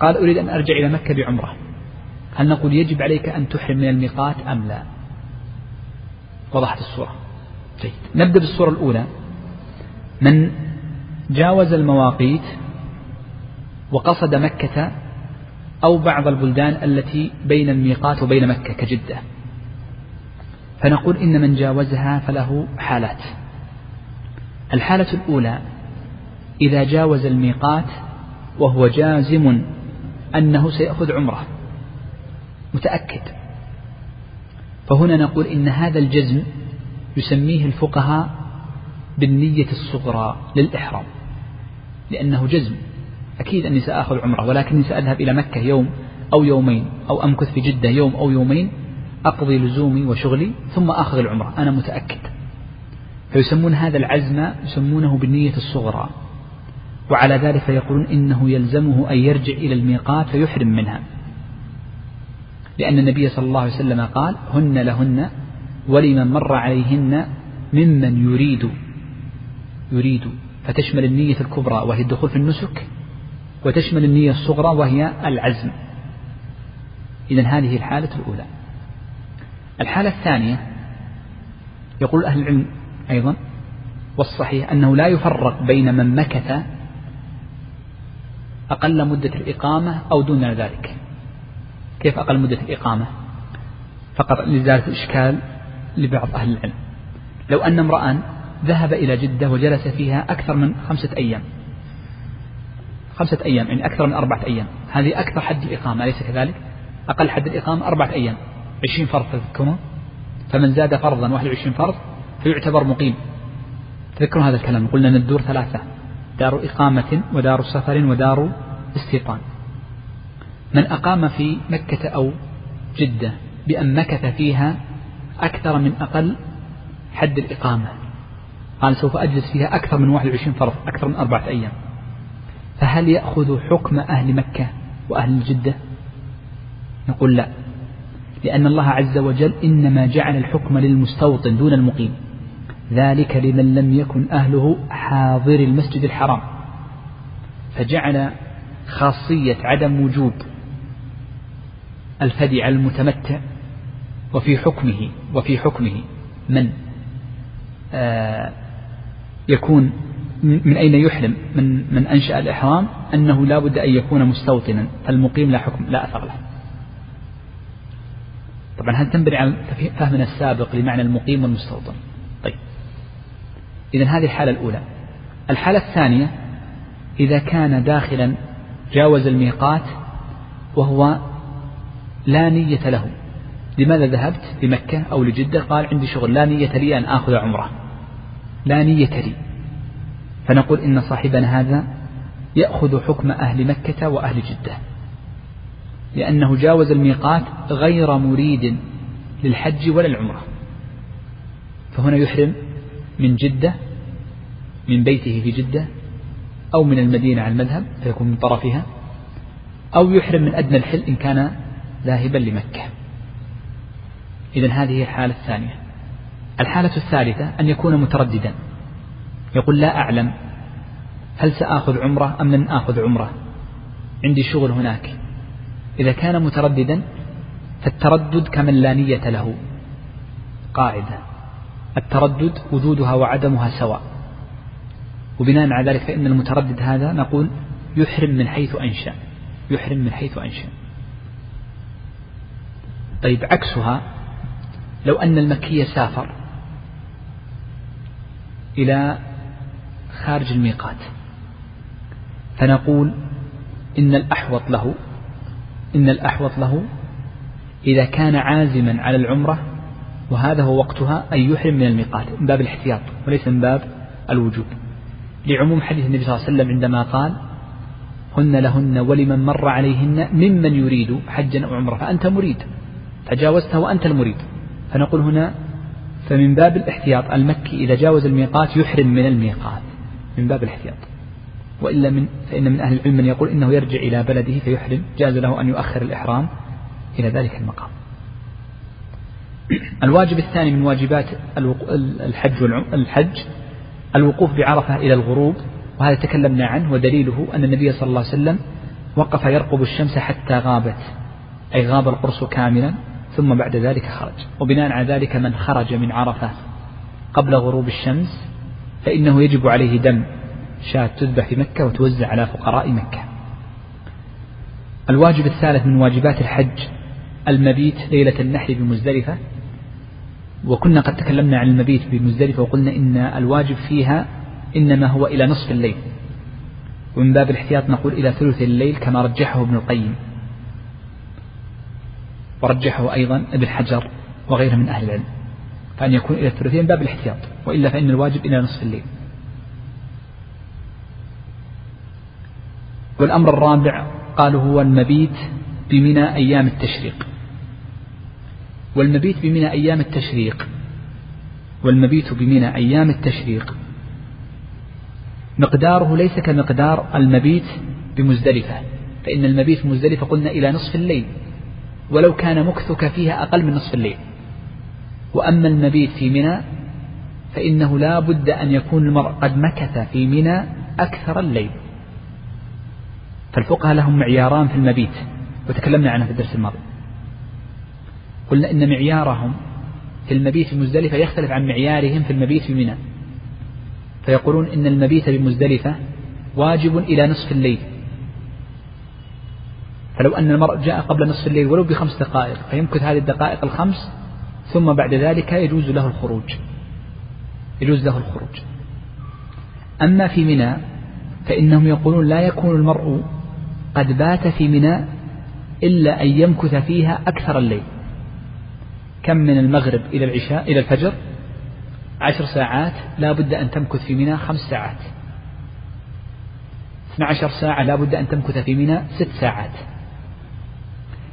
قال أريد أن أرجع إلى مكة بعمرة. هل نقول يجب عليك أن تحرم من الميقات أم لا؟ وضحت الصورة. جيد. نبدأ بالصورة الأولى. من جاوز المواقيت وقصد مكة أو بعض البلدان التي بين الميقات وبين مكة كجدة. فنقول إن من جاوزها فله حالات. الحالة الأولى إذا جاوز الميقات وهو جازم أنه سيأخذ عمرة. متأكد. فهنا نقول إن هذا الجزم يسميه الفقهاء بالنية الصغرى للإحرام لأنه جزم. أكيد أني سآخذ عمرة ولكني سأذهب إلى مكة يوم أو يومين أو أمكث في جدة يوم أو يومين أقضي لزومي وشغلي ثم آخذ العمرة. أنا متأكد. فيسمون هذا العزم يسمونه بالنية الصغرى. وعلى ذلك فيقولون إنه يلزمه أن يرجع إلى الميقات فيحرم منها. لأن النبي صلى الله عليه وسلم قال هن لهن ولمن مر عليهن ممن يريد يريد. فتشمل النية الكبرى وهي الدخول في النسك وتشمل النية الصغرى وهي العزم. إذا هذه الحالة الأولى. الحالة الثانية يقول أهل العلم أيضا والصحيح أنه لا يفرق بين من مكث أقل مدة الإقامة أو دون ذلك. كيف أقل مدة الإقامة؟ فقط لإزالة الإشكال لبعض أهل العلم. لو أن امرأ ذهب إلى جدة وجلس فيها أكثر من خمسة أيام. خمسة أيام يعني أكثر من أربعة أيام. هذه أكثر حد الإقامة أليس كذلك؟ أقل حد الإقامة أربعة أيام. عشرين فرض تذكرون فمن زاد فرضا واحد وعشرين فرض فيعتبر مقيم. تذكرون هذا الكلام؟ قلنا أن الدور ثلاثة. دار إقامة ودار سفر ودار استيطان من أقام في مكة أو جدة بأن مكث فيها أكثر من أقل حد الإقامة. قال سوف أجلس فيها أكثر من 21 فرض أكثر من أربعة أيام. فهل يأخذ حكم أهل مكة وأهل جدة؟ نقول لا لأن الله عز وجل إنما جعل الحكم للمستوطن دون المقيم. ذلك لمن لم يكن أهله حاضر المسجد الحرام. فجعل خاصية عدم وجوب الفدي على المتمتع وفي حكمه وفي حكمه من؟ آه يكون من أين يحرم من من أنشأ الإحرام؟ أنه لا بد أن يكون مستوطنا. فالمقيم لا حكم لا أثر له. طبعا هل تنبني على فهمنا السابق لمعنى المقيم والمستوطن. طيب. إذا هذه الحالة الأولى. الحالة الثانية إذا كان داخلا جاوز الميقات وهو لا نية له لماذا ذهبت؟ لمكة أو لجدة؟ قال عندي شغل لا نية لي أن آخذ عمرة. لا نية لي. فنقول إن صاحبنا هذا يأخذ حكم أهل مكة وأهل جدة. لأنه جاوز الميقات غير مريد للحج ولا العمرة. فهنا يحرم من جدة من بيته في جدة أو من المدينة على المذهب فيكون من طرفها أو يحرم من أدنى الحل إن كان ذاهبا لمكة. إذا هذه الحالة الثانية. الحالة الثالثة أن يكون مترددا. يقول لا أعلم هل سآخذ عمرة أم لن آخذ عمرة. عندي شغل هناك. إذا كان مترددا فالتردد كمن لا نية له. قاعدة. التردد وجودها وعدمها سواء. وبناء على ذلك فإن المتردد هذا نقول يحرم من حيث أنشأ. يحرم من حيث أنشأ. طيب عكسها لو أن المكي سافر إلى خارج الميقات فنقول إن الأحوط له إن الأحوط له إذا كان عازما على العمرة وهذا هو وقتها أن يحرم من الميقات من باب الاحتياط وليس من باب الوجوب. لعموم حديث النبي صلى الله عليه وسلم عندما قال هن لهن ولمن مر عليهن ممن يريد حجا أو عمرة فأنت مريد. تجاوزتها وأنت المريد فنقول هنا فمن باب الاحتياط المكي إذا جاوز الميقات يحرم من الميقات. من باب الاحتياط. وإلا من فإن من أهل العلم من يقول إنه يرجع إلى بلده فيحرم جاز له أن يؤخر الإحرام إلى ذلك المقام. الواجب الثاني من واجبات الحج الحج الوقوف بعرفة إلى الغروب وهذا تكلمنا عنه ودليله أن النبي صلى الله عليه وسلم وقف يرقب الشمس حتى غابت أي غاب القرص كاملا ثم بعد ذلك خرج. وبناء على ذلك من خرج من عرفة قبل غروب الشمس فإنه يجب عليه دم شاة تذبح في مكة وتوزع على فقراء مكة. الواجب الثالث من واجبات الحج المبيت ليلة النحر بمزدلفة. وكنا قد تكلمنا عن المبيت بمزدلفة وقلنا إن الواجب فيها إنما هو إلى نصف الليل. ومن باب الاحتياط نقول إلى ثلث الليل كما رجحه ابن القيم. ورجحه أيضا ابن حجر وغيره من أهل العلم. فأن يكون إلى الثلثين باب الاحتياط وإلا فإن الواجب إلى نصف الليل. والأمر الرابع قالوا هو المبيت بمنى أيام التشريق. والمبيت بمنى أيام التشريق والمبيت بمنى أيام التشريق. مقداره ليس كمقدار المبيت بمزدلفة فإن المبيت بمزدلفة قلنا إلى نصف الليل. ولو كان مكثك فيها أقل من نصف الليل. وأما المبيت في منى فإنه لا بد أن يكون المرء قد مكث في منى أكثر الليل. فالفقهاء لهم معياران في المبيت وتكلمنا عنها في الدرس الماضي. قلنا إن معيارهم في المبيت في مزدلفة يختلف عن معيارهم في المبيت في منى. فيقولون إن المبيت بمزدلفة واجب إلى نصف الليل. فلو أن المرء جاء قبل نصف الليل ولو بخمس دقائق فيمكث هذه الدقائق الخمس ثم بعد ذلك يجوز له الخروج. يجوز له الخروج. أما في منى فإنهم يقولون لا يكون المرء قد بات في منى إلا أن يمكث فيها أكثر الليل. كم من المغرب إلى العشاء إلى الفجر؟ عشر ساعات لا بد أن تمكث في منى خمس ساعات. 12 ساعة لا بد أن تمكث في منى ست ساعات.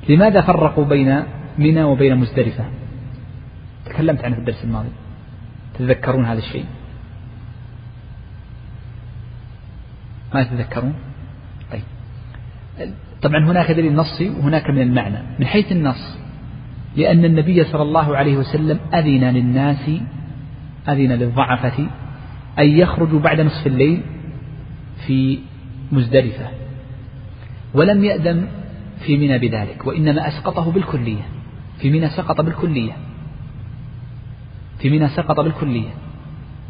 لماذا فرقوا بين منى وبين مزدلفة؟ تكلمت عنه في الدرس الماضي. تتذكرون هذا الشيء؟ ما تتذكرون طيب. طبعا هناك دليل نصي وهناك من المعنى. من حيث النص لأن النبي صلى الله عليه وسلم أذن للناس أذن للضعفة أن يخرجوا بعد نصف الليل في مزدلفة. ولم يأذن في منى بذلك وإنما أسقطه بالكلية. في منى سقط بالكلية. في منى سقط بالكلية.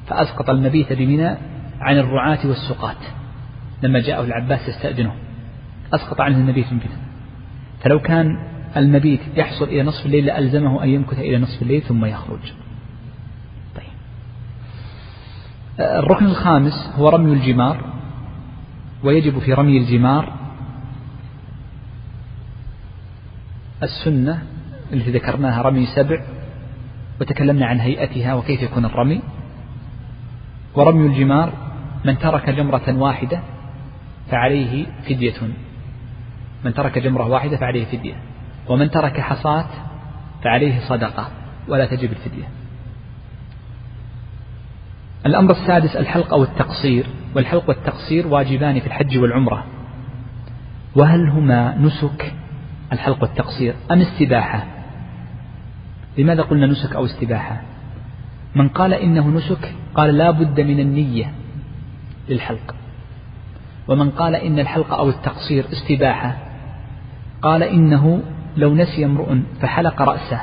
فأسقط المبيت بمنى عن الرعاة والسقاة لما جاءه العباس يستأذنه. أسقط عنه المبيت من بنى فلو كان المبيت يحصل إلى نصف الليل لألزمه أن يمكث إلى نصف الليل ثم يخرج. طيب. الركن الخامس هو رمي الجمار ويجب في رمي الجمار السنة التي ذكرناها رمي سبع وتكلمنا عن هيئتها وكيف يكون الرمي. ورمي الجمار من ترك جمرة واحدة فعليه فدية. من ترك جمرة واحدة فعليه فدية. ومن ترك حصاة فعليه صدقة ولا تجب الفدية. الأمر السادس الحلق أو التقصير والحلق والتقصير واجبان في الحج والعمرة. وهل هما نسك الحلق والتقصير أم استباحة؟ لماذا قلنا نسك أو استباحة؟ من قال إنه نسك قال لا بد من النية للحلق. ومن قال إن الحلق أو التقصير استباحة قال إنه لو نسي امرؤ فحلق رأسه.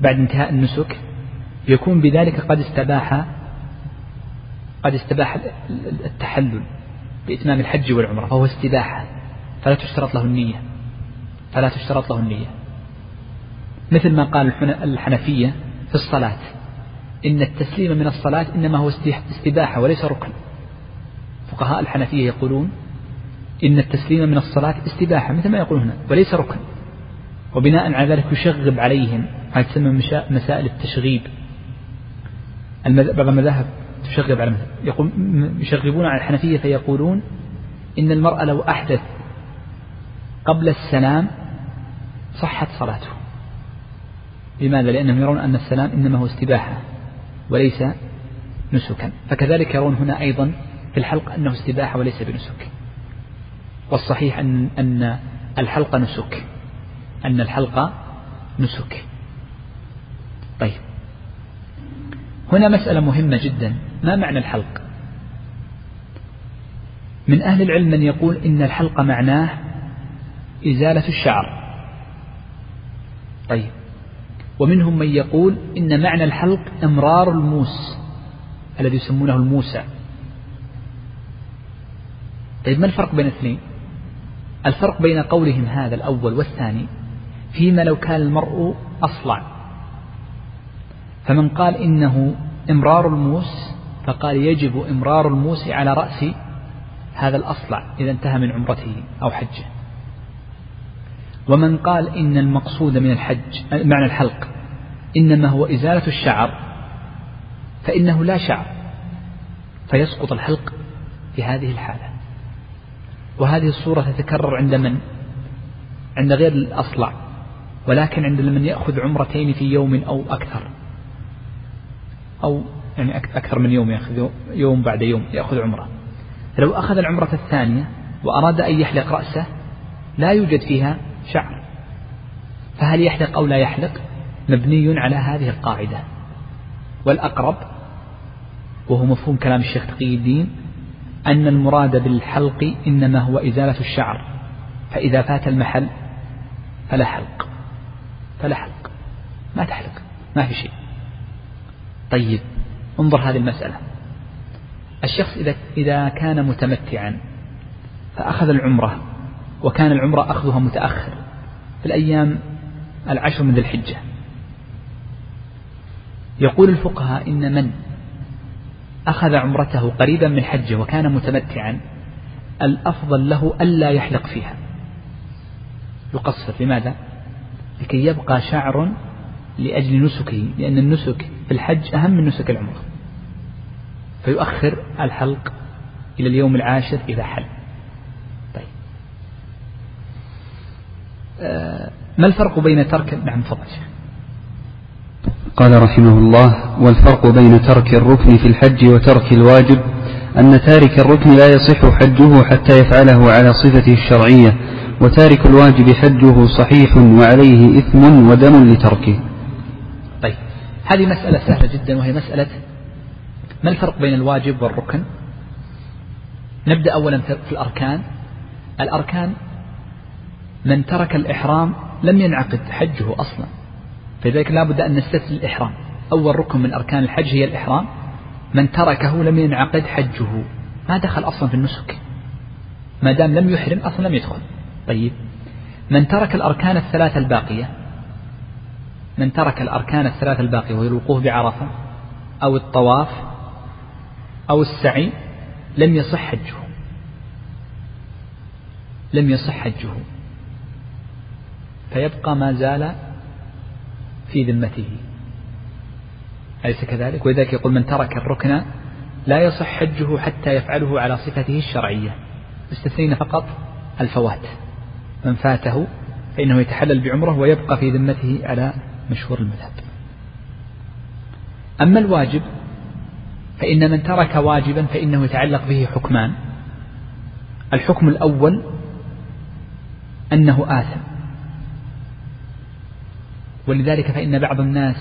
بعد انتهاء النسك يكون بذلك قد استباح قد استباح التحلل بإتمام الحج والعمرة فهو استباحة. فلا تشترط له النية. فلا تشترط له النية. مثل ما قال الحنفية في الصلاة. إن التسليم من الصلاة إنما هو استباحة وليس ركن. فقهاء الحنفية يقولون إن التسليم من الصلاة استباحة مثل ما يقول هنا وليس ركن. وبناء على ذلك يشغب عليهم هذه تسمى مسائل التشغيب. بعض المذاهب تشغب على المذهب يقول يشغبون على الحنفية فيقولون إن المرأة لو أحدث قبل السلام صحت صلاته. لماذا؟ لأنهم يرون أن السلام إنما هو استباحة وليس نسكا. فكذلك يرون هنا أيضا في الحلق أنه استباحة وليس بنسك. والصحيح أن أن الحلق نسك. أن الحلق نسك. طيب. هنا مسألة مهمة جدا. ما معنى الحلق؟ من أهل العلم من يقول إن الحلق معناه إزالة الشعر. طيب. ومنهم من يقول إن معنى الحلق إمرار الموس الذي يسمونه الموسى. طيب ما الفرق بين الاثنين؟ الفرق بين قولهم هذا الأول والثاني فيما لو كان المرء أصلع. فمن قال إنه إمرار الموس فقال يجب إمرار الموس على رأس هذا الأصلع إذا انتهى من عمرته أو حجه. ومن قال إن المقصود من الحج معنى الحلق إنما هو إزالة الشعر فإنه لا شعر فيسقط الحلق في هذه الحالة. وهذه الصورة تتكرر عند من؟ عند غير الأصلع ولكن عند من يأخذ عمرتين في يوم أو أكثر. أو يعني أكثر من يوم يأخذ يوم بعد يوم يأخذ عمرة. فلو أخذ العمرة الثانية وأراد أن يحلق رأسه لا يوجد فيها شعر. فهل يحلق أو لا يحلق؟ مبني على هذه القاعدة. والأقرب وهو مفهوم كلام الشيخ تقي الدين أن المراد بالحلق إنما هو إزالة الشعر. فإذا فات المحل فلا حلق. فلا حلق. ما تحلق. ما في شيء. طيب انظر هذه المسألة. الشخص إذا إذا كان متمتعا فأخذ العمرة. وكان العمرة أخذها متأخر في الأيام العشر من ذي الحجة. يقول الفقهاء إن من أخذ عمرته قريبا من حجة وكان متمتعا الأفضل له ألا يحلق فيها. يقصر لماذا؟ لكي يبقى شعر لأجل نسكه لأن النسك في الحج أهم من نسك العمرة. فيؤخر الحلق إلى اليوم العاشر إذا حل طيب آه ما الفرق بين ترك نعم تفضل قال رحمه الله والفرق بين ترك الركن في الحج وترك الواجب أن تارك الركن لا يصح حجه حتى يفعله على صفته الشرعية وتارك الواجب حجه صحيح وعليه إثم ودم لتركه. طيب هذه مسألة سهلة جدا وهي مسألة ما الفرق بين الواجب والركن؟ نبدأ أولا في الأركان. الأركان من ترك الإحرام لم ينعقد حجه أصلا. فلذلك لا بد أن نستثني الإحرام. أول ركن من أركان الحج هي الإحرام. من تركه لم ينعقد حجه. ما دخل أصلا في النسك. ما دام لم يحرم أصلا لم يدخل. طيب. من ترك الأركان الثلاثة الباقية. من ترك الأركان الثلاثة الباقية وهي الوقوف بعرفة أو الطواف أو السعي لم يصح حجه. لم يصح حجه. فيبقى ما زال في ذمته. أليس كذلك؟ ولذلك يقول من ترك الركن لا يصح حجه حتى يفعله على صفته الشرعية استثنينا فقط الفوات. من فاته فإنه يتحلل بعمره ويبقى في ذمته على مشهور المذهب. أما الواجب فإن من ترك واجبا فإنه يتعلق به حكمان. الحكم الأول أنه آثم. ولذلك فإن بعض الناس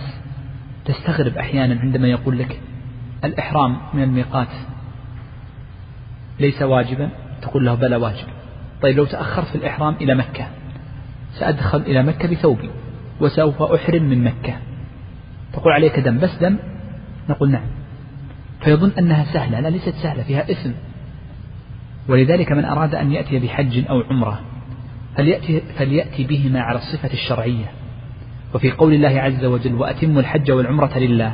تستغرب أحيانا عندما يقول لك الإحرام من الميقات ليس واجبا؟ تقول له بلى واجب. طيب لو تأخرت في الإحرام إلى مكة سأدخل إلى مكة بثوبي وسوف أحرم من مكة. تقول عليك دم بس دم؟ نقول نعم. فيظن أنها سهلة لا ليست سهلة فيها اسم ولذلك من أراد أن يأتي بحج أو عمرة فليأتي, فليأتي بهما على الصفة الشرعية. وفي قول الله عز وجل وأتموا الحج والعمرة لله.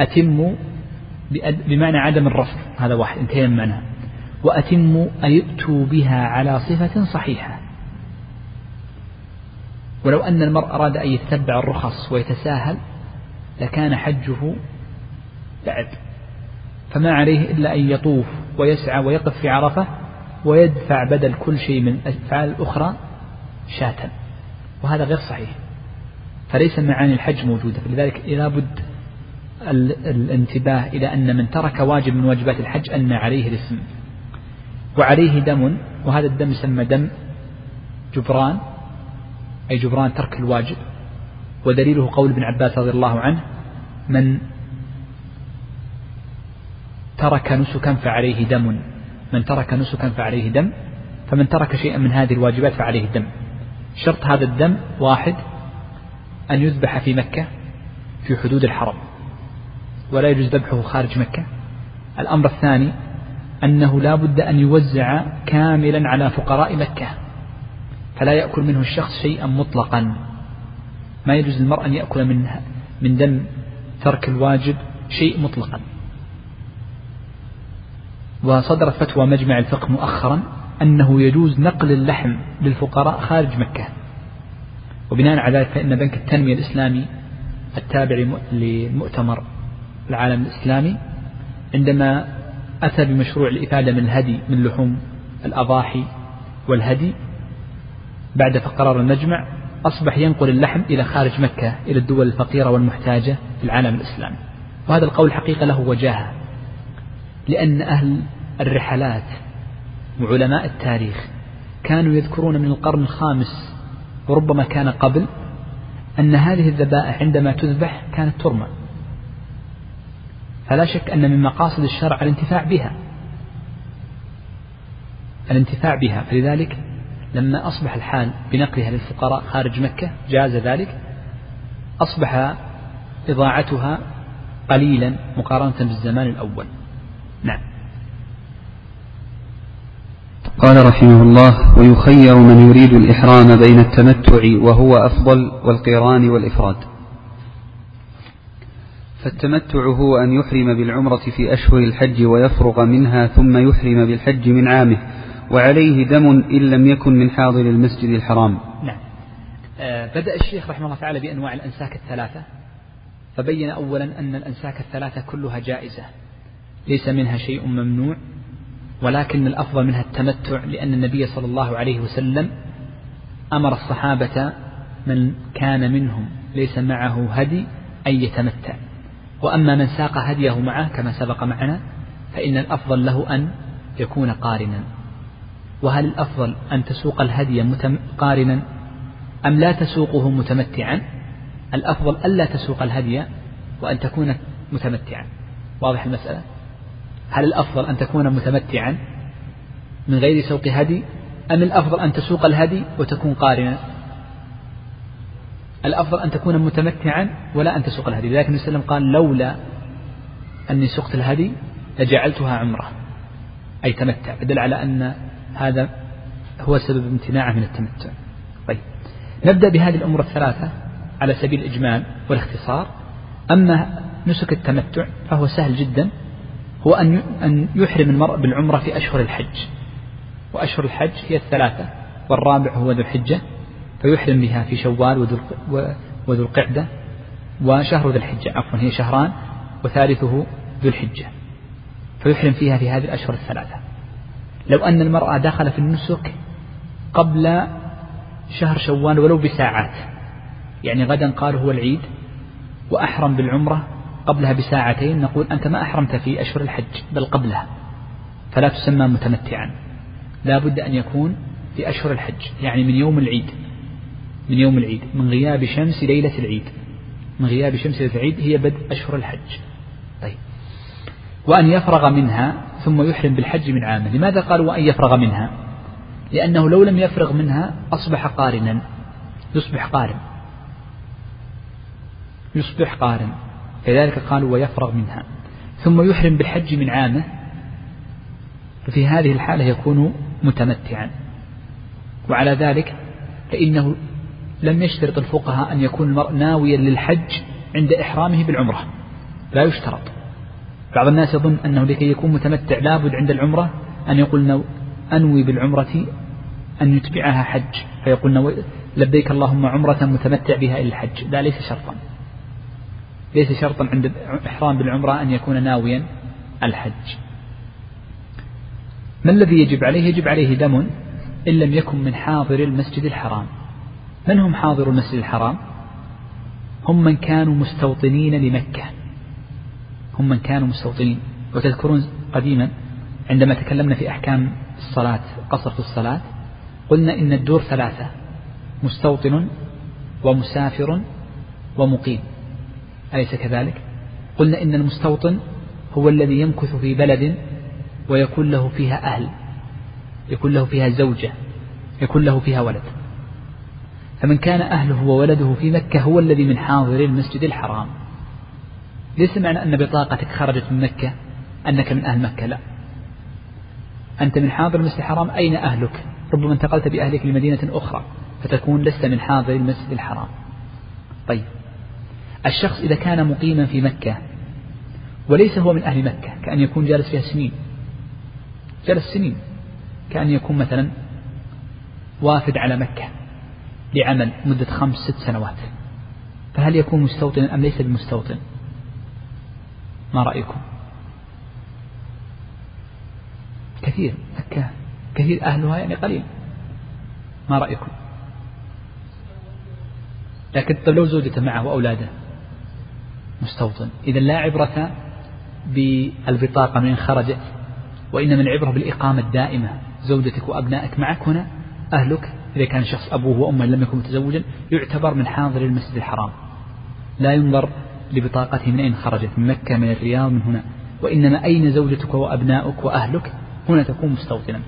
أتموا بمعنى عدم الرفض. هذا واحد انتهينا من معنى. وأتموا أيؤتوا بها على صفة صحيحة. ولو أن المرء أراد أن يتبع الرخص ويتساهل لكان حجه لعب فما عليه إلا أن يطوف ويسعى ويقف في عرفة ويدفع بدل كل شيء من الأفعال الأخرى شاة. وهذا غير صحيح. فليس معاني الحج موجودة فلذلك لابد الانتباه إلى أن من ترك واجب من واجبات الحج أن عليه الاسم. وعليه دم وهذا الدم يسمى دم جبران أي جبران ترك الواجب. ودليله قول ابن عباس رضي الله عنه من ترك نسكا فعليه دم من ترك نسكا فعليه دم فمن ترك شيئا من هذه الواجبات فعليه الدم شرط هذا الدم واحد أن يذبح في مكة في حدود الحرم ولا يجوز ذبحه خارج مكة. الأمر الثاني أنه لا بد أن يوزع كاملا على فقراء مكة فلا يأكل منه الشخص شيئا مطلقا. ما يجوز للمرء أن يأكل من من دم ترك الواجب شيء مطلقا. وصدرت فتوى مجمع الفقه مؤخرا أنه يجوز نقل اللحم للفقراء خارج مكة. وبناء على ذلك فإن بنك التنمية الإسلامي التابع لمؤتمر العالم الإسلامي عندما أتى بمشروع الإفادة من الهدي من لحوم الأضاحي والهدي بعد قرار المجمع أصبح ينقل اللحم إلى خارج مكة إلى الدول الفقيرة والمحتاجة في العالم الإسلامي. وهذا القول حقيقة له وجاهة لأن أهل الرحلات وعلماء التاريخ كانوا يذكرون من القرن الخامس وربما كان قبل أن هذه الذبائح عندما تذبح كانت ترمى. فلا شك أن من مقاصد الشرع الانتفاع بها. الانتفاع بها. فلذلك لما أصبح الحال بنقلها للفقراء خارج مكة جاز ذلك أصبح إضاعتها قليلا مقارنة بالزمان الأول. نعم. قال رحمه الله ويخير من يريد الإحرام بين التمتع وهو أفضل والقيران والإفراد. فالتمتع هو أن يحرم بالعمرة في أشهر الحج ويفرغ منها ثم يحرم بالحج من عامه وعليه دم إن لم يكن من حاضر المسجد الحرام. نعم. آه بدأ الشيخ رحمه الله تعالى بأنواع الأنساك الثلاثة. فبين أولا أن الأنساك الثلاثة كلها جائزة. ليس منها شيء ممنوع. ولكن الأفضل منها التمتع لأن النبي صلى الله عليه وسلم أمر الصحابة من كان منهم ليس معه هدي أن يتمتع. وأما من ساق هديه معه كما سبق معنا فإن الأفضل له أن يكون قارنا. وهل الأفضل أن تسوق الهدي قارنا أم لا تسوقه متمتعا؟ الأفضل ألا تسوق الهدي وأن تكون متمتعا. واضح المسألة؟ هل الأفضل أن تكون متمتعا من غير سوق هدي؟ أم الأفضل أن تسوق الهدي وتكون قارنا؟ الأفضل أن تكون متمتعا ولا أن تسوق الهدي. لذلك النبي صلى الله عليه وسلم قال لولا أني سقت الهدي لجعلتها عمرة. أي تمتع. دل على أن هذا هو سبب امتناعه من التمتع. طيب. نبدأ بهذه الأمور الثلاثة على سبيل الإجمال والاختصار. أما نسك التمتع فهو سهل جدا. هو أن أن يحرم المرء بالعمرة في أشهر الحج. وأشهر الحج هي الثلاثة والرابع هو ذو الحجة فيحرم بها في شوال وذو القعدة وشهر ذي الحجة عفوا هي شهران وثالثه ذو الحجة. فيحرم فيها في هذه الأشهر الثلاثة. لو أن المرأة دخل في النسك قبل شهر شوال ولو بساعات يعني غدا قال هو العيد وأحرم بالعمرة قبلها بساعتين نقول أنت ما أحرمت في أشهر الحج بل قبلها. فلا تسمى متمتعا. لا بد أن يكون في أشهر الحج يعني من يوم العيد. من يوم العيد من غياب شمس ليلة العيد. من غياب شمس ليلة العيد هي بدء أشهر الحج. طيب. وأن يفرغ منها ثم يحرم بالحج من عامه. لماذا قالوا وأن يفرغ منها؟ لأنه لو لم يفرغ منها أصبح قارنا. يصبح قارن. يصبح قارن. لذلك قالوا ويفرغ منها. ثم يحرم بالحج من عامه. ففي هذه الحالة يكون متمتعا. وعلى ذلك فإنه لم يشترط الفقهاء أن يكون المرء ناويا للحج عند إحرامه بالعمرة. لا يشترط. بعض الناس يظن أنه لكي يكون متمتع لابد عند العمرة أن يقول أنوي بالعمرة أن يتبعها حج. فيقول لبيك اللهم عمرة متمتع بها إلى الحج. لا ليس شرطا. ليس شرطا عند الإحرام بالعمرة أن يكون ناويا الحج. ما الذي يجب عليه؟ يجب عليه دم إن لم يكن من حاضر المسجد الحرام. من هم حاضر المسجد الحرام؟ هم من كانوا مستوطنين لمكة. هم من كانوا مستوطنين. وتذكرون قديما عندما تكلمنا في أحكام الصلاة قصر في الصلاة قلنا إن الدور ثلاثة مستوطن ومسافر ومقيم. أليس كذلك؟ قلنا إن المستوطن هو الذي يمكث في بلد ويكون له فيها أهل يكون له فيها زوجة يكون له فيها ولد. فمن كان أهله وولده في مكة هو الذي من حاضر المسجد الحرام. ليس معنى أن بطاقتك خرجت من مكة أنك من أهل مكة لا. أنت من حاضر المسجد الحرام أين أهلك؟ ربما انتقلت بأهلك لمدينة أخرى فتكون لست من حاضر المسجد الحرام. طيب. الشخص إذا كان مقيما في مكة وليس هو من أهل مكة كأن يكون جالس فيها سنين. جلس سنين. كأن يكون مثلا وافد على مكة لعمل مدة خمس ست سنوات. فهل يكون مستوطنا أم ليس بمستوطن؟ ما رأيكم؟ كثير مكة كثير أهلها يعني قليل. ما رأيكم؟ لكن طيب لو زوجته معه وأولاده مستوطن. إذا لا عبرة بالبطاقة من خرجت وإنما العبرة بالإقامة الدائمة زوجتك وأبنائك معك هنا أهلك إذا كان شخص أبوه وأمه لم يكن متزوجا يعتبر من حاضر المسجد الحرام. لا ينظر لبطاقته من أين خرجت من مكة من الرياض من هنا. وإنما أين زوجتك وأبنائك وأهلك؟ هنا تكون مستوطنا.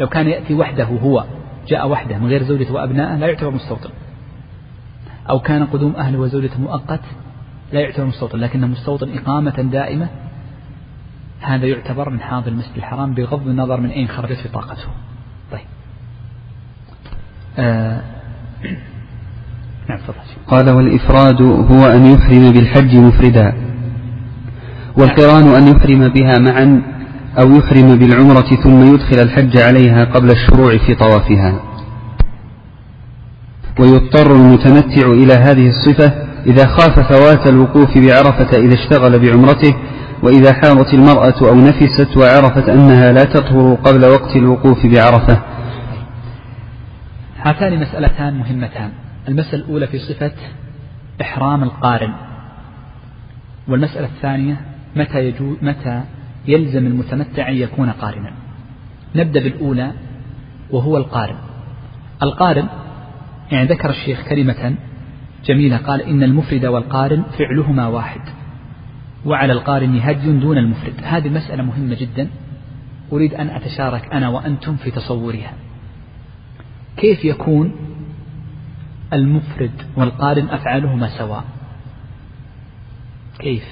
لو كان يأتي وحده هو جاء وحده من غير زوجته وأبنائه لا يعتبر مستوطن. أو كان قدوم أهله وزوجته مؤقت لا يعتبر مستوطن لكنه مستوطن إقامة دائمة هذا يعتبر من حاضر المسجد الحرام بغض النظر من أين خرجت بطاقته طيب. آه نعم قال والإفراد هو أن يحرم بالحج مفردا والقران أن يحرم بها معا أو يحرم بالعمرة ثم يدخل الحج عليها قبل الشروع في طوافها. ويضطر المتمتع إلى هذه الصفة إذا خاف فوات الوقوف بعرفة إذا اشتغل بعمرته وإذا حاضت المرأة أو نفست وعرفت أنها لا تطهر قبل وقت الوقوف بعرفة. هاتان مسألتان مهمتان. المسألة الأولى في صفة إحرام القارن. والمسألة الثانية متى يجو متى يلزم المتمتع أن يكون قارنا. نبدأ بالأولى وهو القارن. القارن يعني ذكر الشيخ كلمة جميلة قال إن المفرد والقارن فعلهما واحد. وعلى القارن هدي دون المفرد. هذه مسألة مهمة جدا. أريد أن أتشارك أنا وأنتم في تصورها. كيف يكون المفرد والقارن أفعالهما سواء؟ كيف؟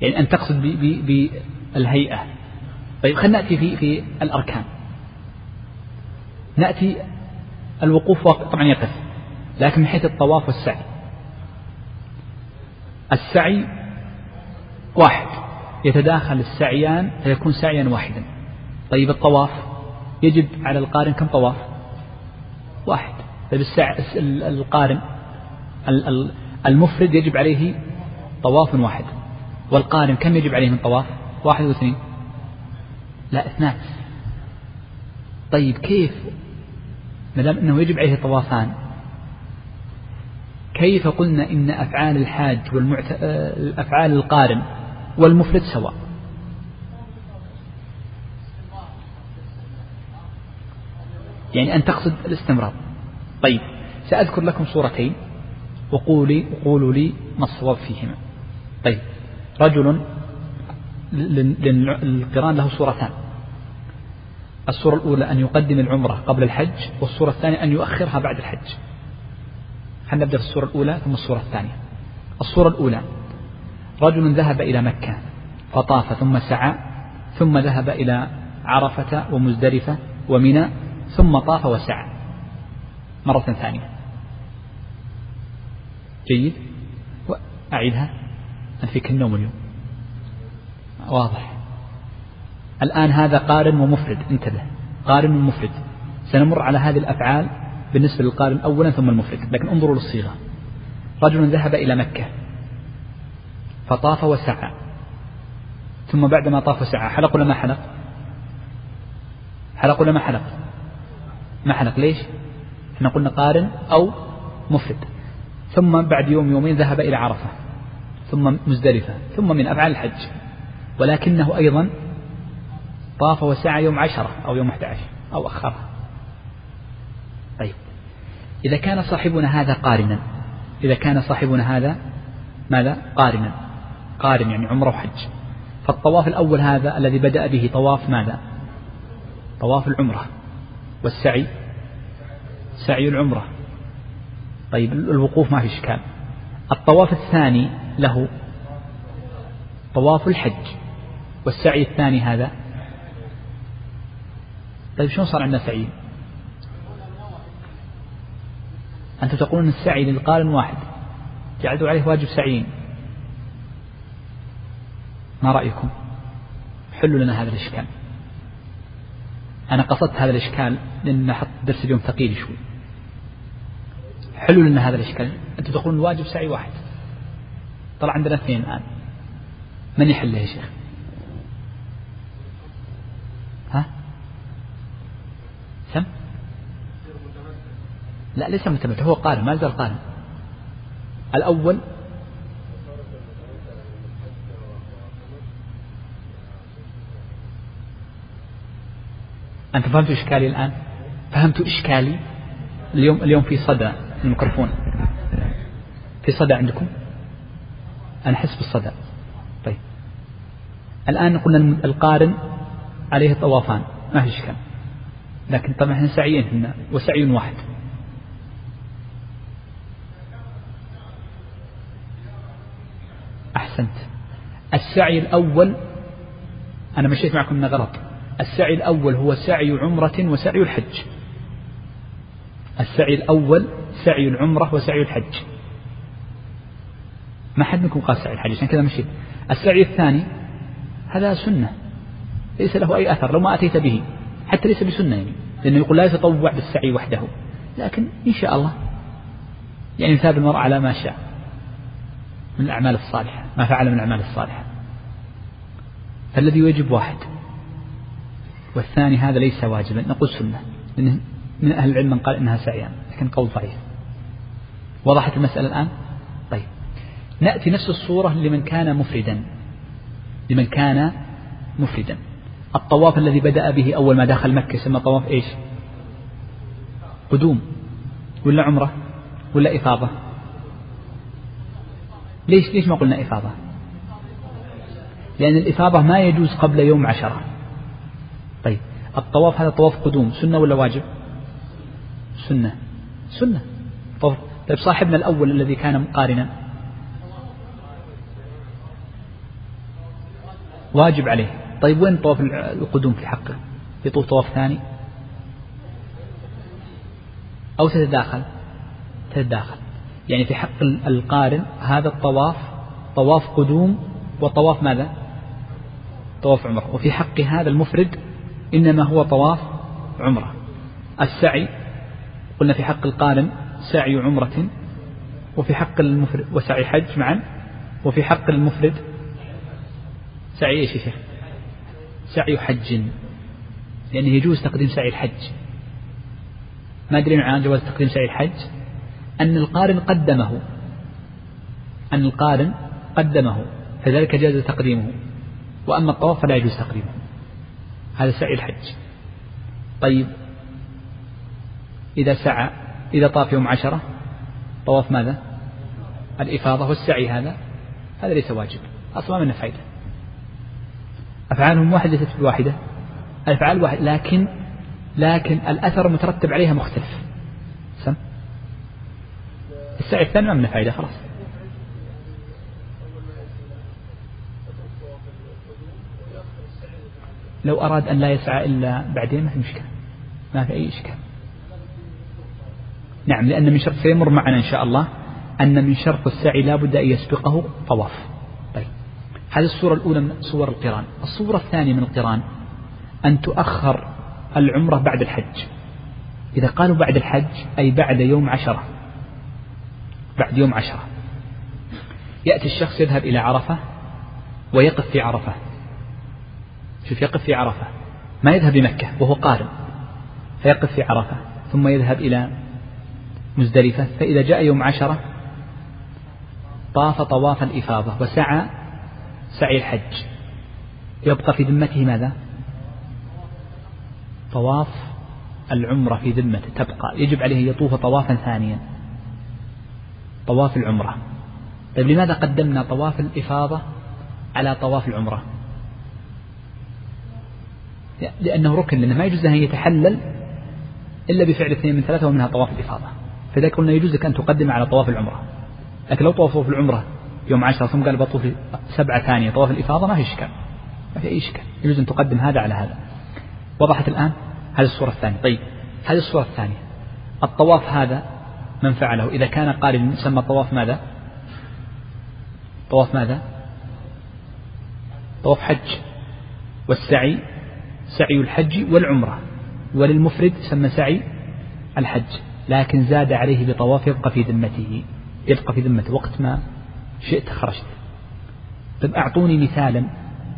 يعني أن تقصد بالهيئة. طيب خلينا نأتي في في الأركان. نأتي الوقوف طبعا يقف لكن من حيث الطواف والسعي. السعي واحد يتداخل السعيان فيكون سعيا واحدا. طيب الطواف يجب على القارن كم طواف؟ واحد. طيب السع... القارن المفرد يجب عليه طواف واحد والقارن كم يجب عليه من طواف؟ واحد واثنين. لا اثنان. طيب كيف؟ ما دام إنه يجب عليه طوافان كيف قلنا إن أفعال الحاج والمعت... أفعال القارن والمفرد سواء؟ يعني أن تقصد الاستمرار. طيب سأذكر لكم صورتين وقولي وقولوا لي ما الصواب فيهما. طيب رجل للقران له صورتان. الصورة الأولى أن يقدم العمرة قبل الحج والصورة الثانية أن يؤخرها بعد الحج. نبدأ في الصورة الأولى ثم الصورة الثانية. الصورة الأولى رجل ذهب إلى مكة فطاف ثم سعى ثم ذهب إلى عرفة ومزدلفة ومنى ثم طاف وسعى. مرة ثانية. جيد؟ أعيدها أنا فيك النوم اليوم. واضح. الآن هذا قارن ومفرد. انتبه. قارن ومفرد. سنمر على هذه الأفعال بالنسبة للقارن أولا ثم المفرد. لكن انظروا للصيغة. رجل ذهب إلى مكة. فطاف وسعى. ثم بعدما طاف وسعى حلق ولا ما حلق؟ حلق ولا ما حلق؟ ما حلق. ليش؟ إحنا قلنا قارن أو مفرد. ثم بعد يوم يومين ذهب إلى عرفة. ثم مزدلفة. ثم من أفعال الحج. ولكنه أيضا طاف وسعى يوم عشرة أو يوم 11 أو أخرها طيب. إذا كان صاحبنا هذا قارنا إذا كان صاحبنا هذا ماذا؟ قارنا. قارن يعني عمرة وحج. فالطواف الأول هذا الذي بدأ به طواف ماذا؟ طواف العمرة والسعي. سعي العمرة. طيب الوقوف ما في إشكال. الطواف الثاني له طواف الحج. والسعي الثاني هذا طيب شلون صار عندنا سعي أنتم تقولون السعي للقارن واحد. جعلتوا عليه واجب سعيين. ما رأيكم؟ حلوا لنا هذا الإشكال. أنا قصدت هذا الإشكال لأن أحط درس اليوم ثقيل شوي. حلوا لنا هذا الإشكال. أنتم تقولون الواجب سعي واحد. طلع عندنا اثنين الآن. من يحله يا شيخ ها سم لا ليس متمتع هو قارن ما زال قارن. الأول أنت فهمت إشكالي الآن؟ فهمت إشكالي اليوم اليوم في صدى الميكروفون. في صدى عندكم؟ أنا أحس بالصدى. طيب. الآن قلنا القارن عليه طوافان ما في إشكال لكن طبعا إحنا سعيين هنا وسعي واحد. أحسنت. السعي الأول أنا مشيت معكم من غلط. السعي الأول هو سعي عمرة وسعي الحج. السعي الأول سعي العمرة وسعي الحج. ما حد منكم قال سعي الحج عشان كذا مشيت. السعي الثاني هذا سنة. ليس له أي أثر لو ما أتيت به. حتى ليس بسنة يعني لأنه يقول لا يتطوع بالسعي وحده. لكن إن شاء الله يعني يثاب المرء على ما شاء. من الأعمال الصالحة ما فعل من الأعمال الصالحة. فالذي يجب واحد والثاني هذا ليس واجبا نقول سنة من أهل العلم من قال إنها سعيان لكن قول ضعيف. وضحت المسألة الآن؟ طيب. نأتي نفس الصورة لمن كان مفردا. لمن كان مفردا. الطواف الذي بدأ به أول ما دخل مكة يسمى طواف إيش؟ قدوم ولا عمرة ولا إفاضة؟ ليش ليش ما قلنا إفاضة؟ لأن الإفاضة ما يجوز قبل يوم عشرة. طيب الطواف هذا طواف قدوم سنة ولا واجب؟ سنة. سنة. طواف. طيب صاحبنا الأول الذي كان قارنا؟ واجب عليه. طيب وين طواف القدوم في حقه؟ يطوف طواف ثاني؟ أو تتداخل؟ تتداخل. يعني في حق القارن هذا الطواف طواف قدوم وطواف ماذا؟ طواف عمرة. وفي حق هذا المفرد إنما هو طواف عمرة. السعي قلنا في حق القارن سعي عمرة وفي حق المفرد وسعي حج معا وفي حق المفرد سعي إيش يا شيخ؟ سعي حج. لأنه يجوز تقديم سعي الحج. ما أدري عن جواز تقديم سعي الحج؟ أن القارن قدمه. أن القارن قدمه. فذلك جاز تقديمه. وأما الطواف فلا يجوز تقديمه. هذا سعي الحج. طيب. إذا سعى إذا طاف يوم عشرة طواف ماذا؟ الإفاضة والسعي هذا هذا ليس واجب. أصلا منه فائدة أفعالهم واحدة ليست بواحدة. الأفعال واحد لكن لكن الأثر المترتب عليها مختلف. السعي الثاني ما منه فائدة خلاص. لو أراد أن لا يسعى إلا بعدين ما في مشكلة. ما في أي إشكال. نعم لأن من شرط سيمر معنا إن شاء الله أن من شرط السعي لا بد أن يسبقه طواف. طيب. هذه الصورة الأولى من صور القرآن. الصورة الثانية من القرآن أن تؤخر العمرة بعد الحج. إذا قالوا بعد الحج أي بعد يوم عشرة بعد يوم عشرة. يأتي الشخص يذهب إلى عرفة ويقف في عرفة. شوف يقف في عرفة. ما يذهب لمكة وهو قارن. فيقف في عرفة ثم يذهب إلى مزدلفة. فإذا جاء يوم عشرة طاف طواف الإفاضة وسعى سعي الحج. يبقى في ذمته ماذا؟ طواف العمرة في ذمته تبقى. يجب عليه يطوف طوافا ثانيا. طواف العمرة. طيب لماذا قدمنا طواف الإفاضة على طواف العمرة؟ لأنه ركن لأنه ما يجوز أن يتحلل إلا بفعل اثنين من ثلاثة ومنها طواف الإفاضة. فذلك قلنا يجوز لك أن تقدم على طواف العمرة. لكن لو طوفوا في العمرة يوم عشرة ثم قال بطوف سبعة ثانية طواف الإفاضة ما في إشكال. ما في أي إشكال. يجوز أن تقدم هذا على هذا. وضحت الآن هذه الصورة الثانية. طيب هذه الصورة الثانية. الطواف هذا من فعله. إذا كان قارن يسمى طواف ماذا؟ طواف ماذا؟ طواف حج والسعي سعي الحج والعمرة. وللمفرد يسمى سعي الحج لكن زاد عليه بطواف يبقى في ذمته. يبقى في ذمته. وقت ما شئت خرجت. طيب أعطوني مثالا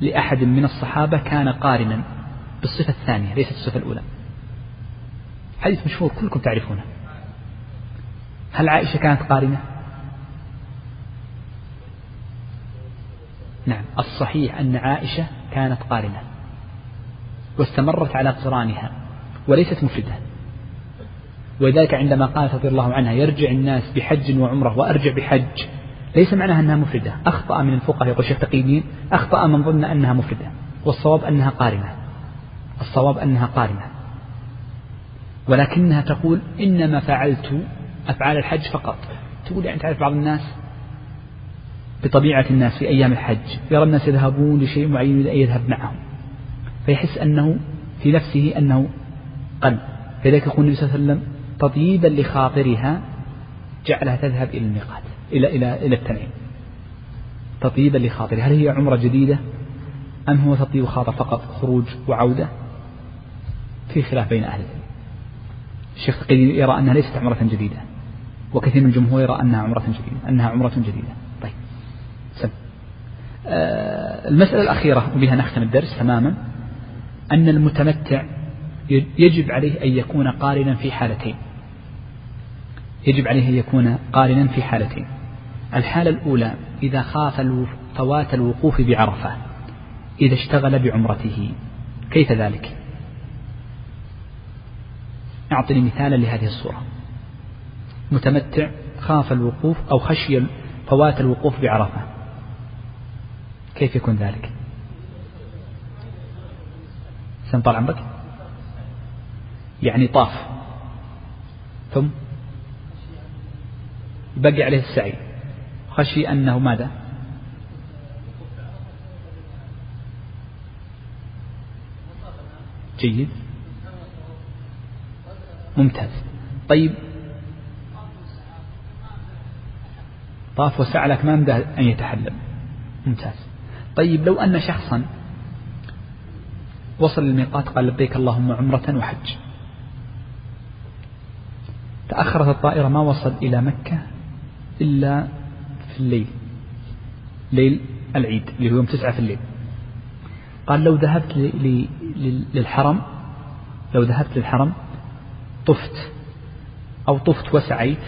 لأحد من الصحابة كان قارنا بالصفة الثانية ليست الصفة الأولى. حديث مشهور كلكم تعرفونه. هل عائشة كانت قارنة؟ نعم الصحيح أن عائشة كانت قارنة واستمرت على قرانها وليست مفردة. ولذلك عندما قالت رضي الله عنها يرجع الناس بحج وعمرة وأرجع بحج. ليس معناها أنها مفردة. أخطأ من الفقهاء يقول الشيخ تقي أخطأ من ظن أنها مفردة. والصواب أنها قارنة. الصواب أنها قارنة. ولكنها تقول إنما فعلت أفعال الحج فقط. تقول يعني تعرف بعض الناس بطبيعة الناس في أيام الحج يرى الناس يذهبون لشيء معين يذهب معهم. فيحس أنه في نفسه أنه قل فلذلك يقول النبي صلى الله عليه وسلم تطييبا لخاطرها جعلها تذهب إلى الميقات إلى إلى إلى التنعيم. تطيبا لخاطرها. هل هي عمرة جديدة؟ أم هو تطيب خاطر فقط خروج وعودة؟ في خلاف بين أهل العلم. الشيخ تقي يرى أنها ليست عمرة جديدة. وكثير من الجمهور يرى أنها عمرة جديدة أنها عمرة جديدة. طيب سم. آه المسألة الأخيرة وبها نختم الدرس تماما. أن المتمتع يجب عليه أن يكون قارنا في حالتين. يجب عليه أن يكون قارنا في حالتين. الحالة الأولى إذا خاف فوات الوقوف بعرفة. إذا اشتغل بعمرته. كيف ذلك؟ أعطني مثالا لهذه الصورة. متمتع خاف الوقوف أو خشي فوات الوقوف بعرفة. كيف يكون ذلك؟ سم طال عمرك؟ يعني طاف. ثم؟ بقي عليه السعي. خشي أنه ماذا؟ جيد. ممتاز. طيب طاف وسعى لك ما مده أن يتحلل. ممتاز. طيب لو أن شخصا وصل الميقات قال لبيك اللهم عمرة وحج. تأخرت الطائرة ما وصل إلى مكة إلا في الليل. ليل العيد اللي هو يوم تسعة في الليل. قال لو ذهبت للحرم لو ذهبت للحرم طفت أو طفت وسعيت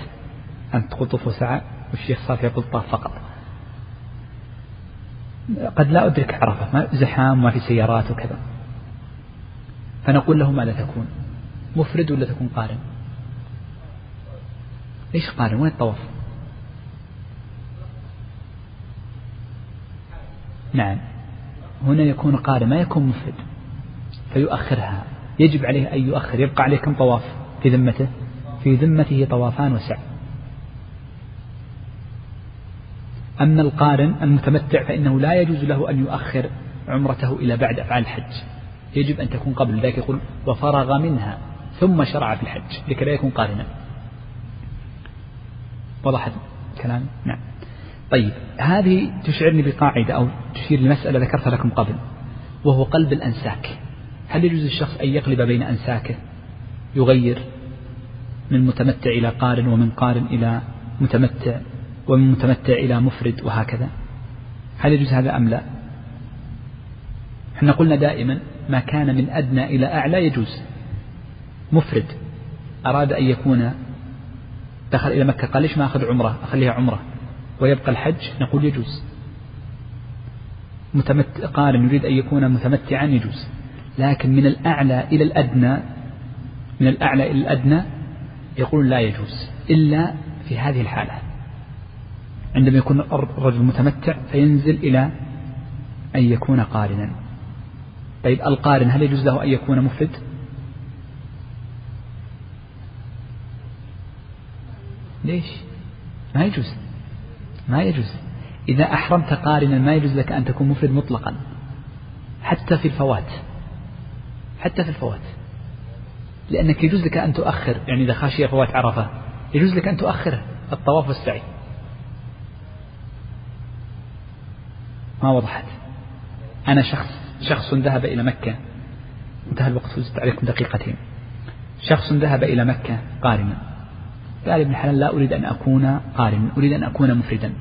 أنت تقول طوف وسعى والشيخ صافي يقول طاف فقط. قد لا أدرك عرفة ما زحام ما في سيارات وكذا. فنقول له ماذا تكون؟ مفرد ولا تكون قارن؟ إيش قارن؟ وين الطواف؟ نعم. هنا يكون قارن ما يكون مفرد. فيؤخرها. يجب عليه أن يؤخر يبقى عليه كم طواف في ذمته. في ذمته طوافان وسعي أما القارن المتمتع فإنه لا يجوز له أن يؤخر عمرته إلى بعد أفعال الحج. يجب أن تكون قبل ذلك يقول وفرغ منها ثم شرع في الحج لكي لا يكون قارنا. وضحت الكلام؟ نعم. طيب هذه تشعرني بقاعدة أو تشير لمسألة ذكرتها لكم قبل وهو قلب الأنساك. هل يجوز للشخص أن يقلب بين أنساكه؟ يغير من متمتع إلى قارن ومن قارن إلى متمتع؟ ومن متمتع إلى مفرد وهكذا. هل يجوز هذا أم لا؟ إحنا قلنا دائما ما كان من أدنى إلى أعلى يجوز. مفرد. أراد أن يكون دخل إلى مكة قال ليش ما أخذ عمرة؟ أخليها عمرة. ويبقى الحج؟ نقول يجوز. متمت قارن يريد أن يكون متمتعا يجوز. لكن من الأعلى إلى الأدنى من الأعلى إلى الأدنى يقول لا يجوز. إلا في هذه الحالة. عندما يكون الرجل متمتع فينزل إلى أن يكون قارنا. طيب القارن هل يجوز له أن يكون مفرد؟ ليش؟ ما يجوز. ما يجوز. إذا أحرمت قارنا ما يجوز لك أن تكون مفرد مطلقا. حتى في الفوات. حتى في الفوات. لأنك يجوز لك أن تؤخر يعني إذا خشي فوات عرفة يجوز لك أن تؤخر الطواف والسعي. ما وضحت. أنا شخص شخص ذهب إلى مكة. انتهى الوقت وزدت عليكم دقيقتين. شخص ذهب إلى مكة قارنا. قال ابن حلال لا أريد أن أكون قارنا أريد أن أكون مفردا.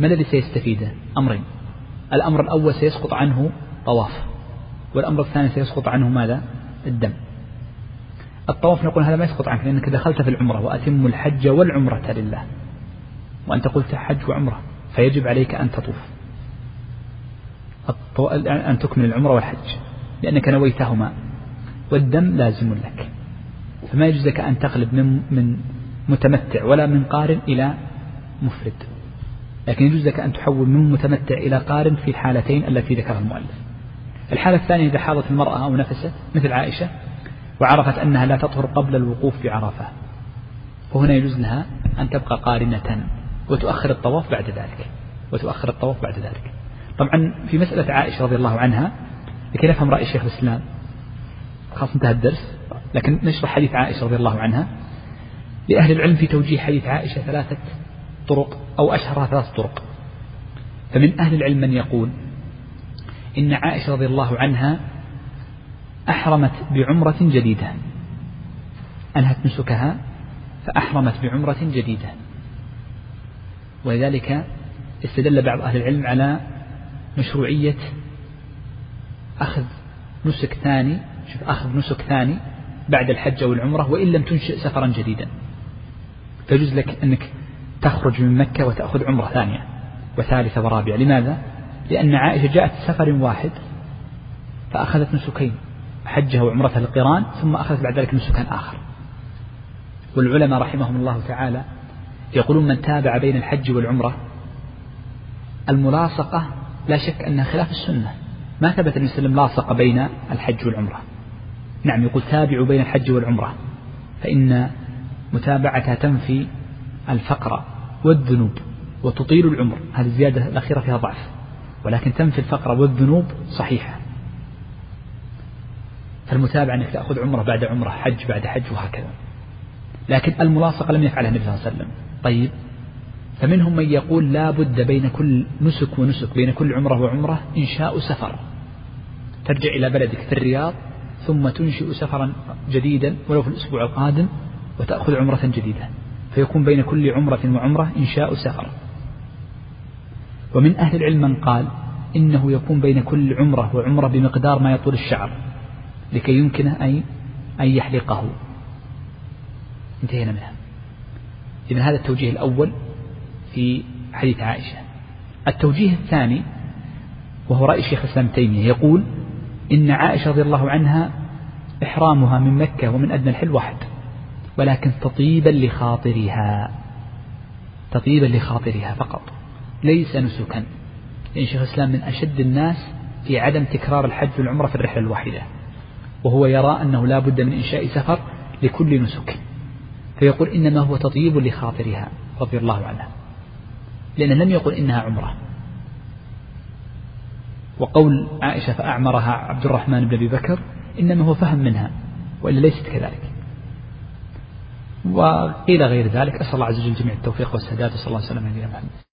ما الذي سيستفيده؟ أمرين. الأمر الأول سيسقط عنه طواف. والأمر الثاني سيسقط عنه ماذا؟ الدم. الطواف نقول هذا ما يسقط عنك لأنك دخلت في العمرة وأتم الحج والعمرة لله. وأنت قلت حج وعمرة فيجب عليك أن تطوف. أن تكمل العمرة والحج لأنك نويتهما والدم لازم لك. فما يجوز لك أن تقلب من من متمتع ولا من قارن إلى مفرد. لكن يجوز لك أن تحول من متمتع إلى قارن في الحالتين التي ذكرها المؤلف. الحالة الثانية إذا حاضت المرأة أو نفست مثل عائشة وعرفت أنها لا تطهر قبل الوقوف بعرفة فهنا يجوز لها أن تبقى قارنة. وتؤخر الطواف بعد ذلك. وتؤخر الطواف بعد ذلك. طبعا في مسألة عائشة رضي الله عنها لكي نفهم رأي شيخ الإسلام خلاص انتهى الدرس لكن نشرح حديث عائشة رضي الله عنها. لأهل العلم في توجيه حديث عائشة ثلاثة طرق أو أشهرها ثلاث طرق. فمن أهل العلم من يقول إن عائشة رضي الله عنها أحرمت بعمرة جديدة. أنهت نسكها فأحرمت بعمرة جديدة. ولذلك استدل بعض أهل العلم على مشروعية أخذ نسك ثاني شوف أخذ نسك ثاني بعد الحج أو العمرة وإن لم تنشئ سفرا جديدا. فيجوز لك أنك تخرج من مكة وتأخذ عمرة ثانية وثالثة ورابعة لماذا؟ لأن عائشة جاءت سفر واحد فأخذت نسكين حجها وعمرتها القران ثم أخذت بعد ذلك نسكا آخر. والعلماء رحمهم الله تعالى يقولون من تابع بين الحج والعمرة الملاصقة لا شك أنها خلاف السنة. ما ثبت أن وسلم لاصق بين الحج والعمرة. نعم يقول تابعوا بين الحج والعمرة فإن متابعتها تنفي الفقر والذنوب وتطيل العمر. هذه الزيادة الأخيرة فيها ضعف ولكن تنفي الفقر والذنوب صحيحة. فالمتابعة أنك تأخذ عمرة بعد عمرة حج بعد حج وهكذا. لكن الملاصقة لم يفعلها النبي صلى الله عليه وسلم. طيب. فمنهم من يقول لا بد بين كل نسك ونسك بين كل عمرة وعمرة إنشاء سفر. ترجع إلى بلدك في الرياض ثم تنشئ سفرا جديدا ولو في الأسبوع القادم وتأخذ عمرة جديدة. فيكون بين كل عمرة وعمرة إنشاء سفر. ومن أهل العلم من قال إنه يكون بين كل عمرة وعمرة بمقدار ما يطول الشعر لكي يمكنه أن أن يحلقه. انتهينا منها. إذن هذا التوجيه الأول في حديث عائشة. التوجيه الثاني وهو رأي شيخ الإسلام تيمية يقول إن عائشة رضي الله عنها إحرامها من مكة ومن أدنى الحل واحد ولكن تطيبا لخاطرها تطيبا لخاطرها فقط ليس نسكا. لأن شيخ الإسلام من أشد الناس في عدم تكرار الحج والعمرة في الرحلة الواحدة وهو يرى أنه لا بد من إنشاء سفر لكل نسك. فيقول إنما هو تطيب لخاطرها رضي الله عنها. لأنه لم يقل إنها عمرة. وقول عائشة فأعمرها عبد الرحمن بن أبي بكر إنما هو فهم منها وإلا ليست كذلك. وقيل غير ذلك أسأل الله عز وجل جميع التوفيق والسداد وصلى الله وسلم على نبينا محمد.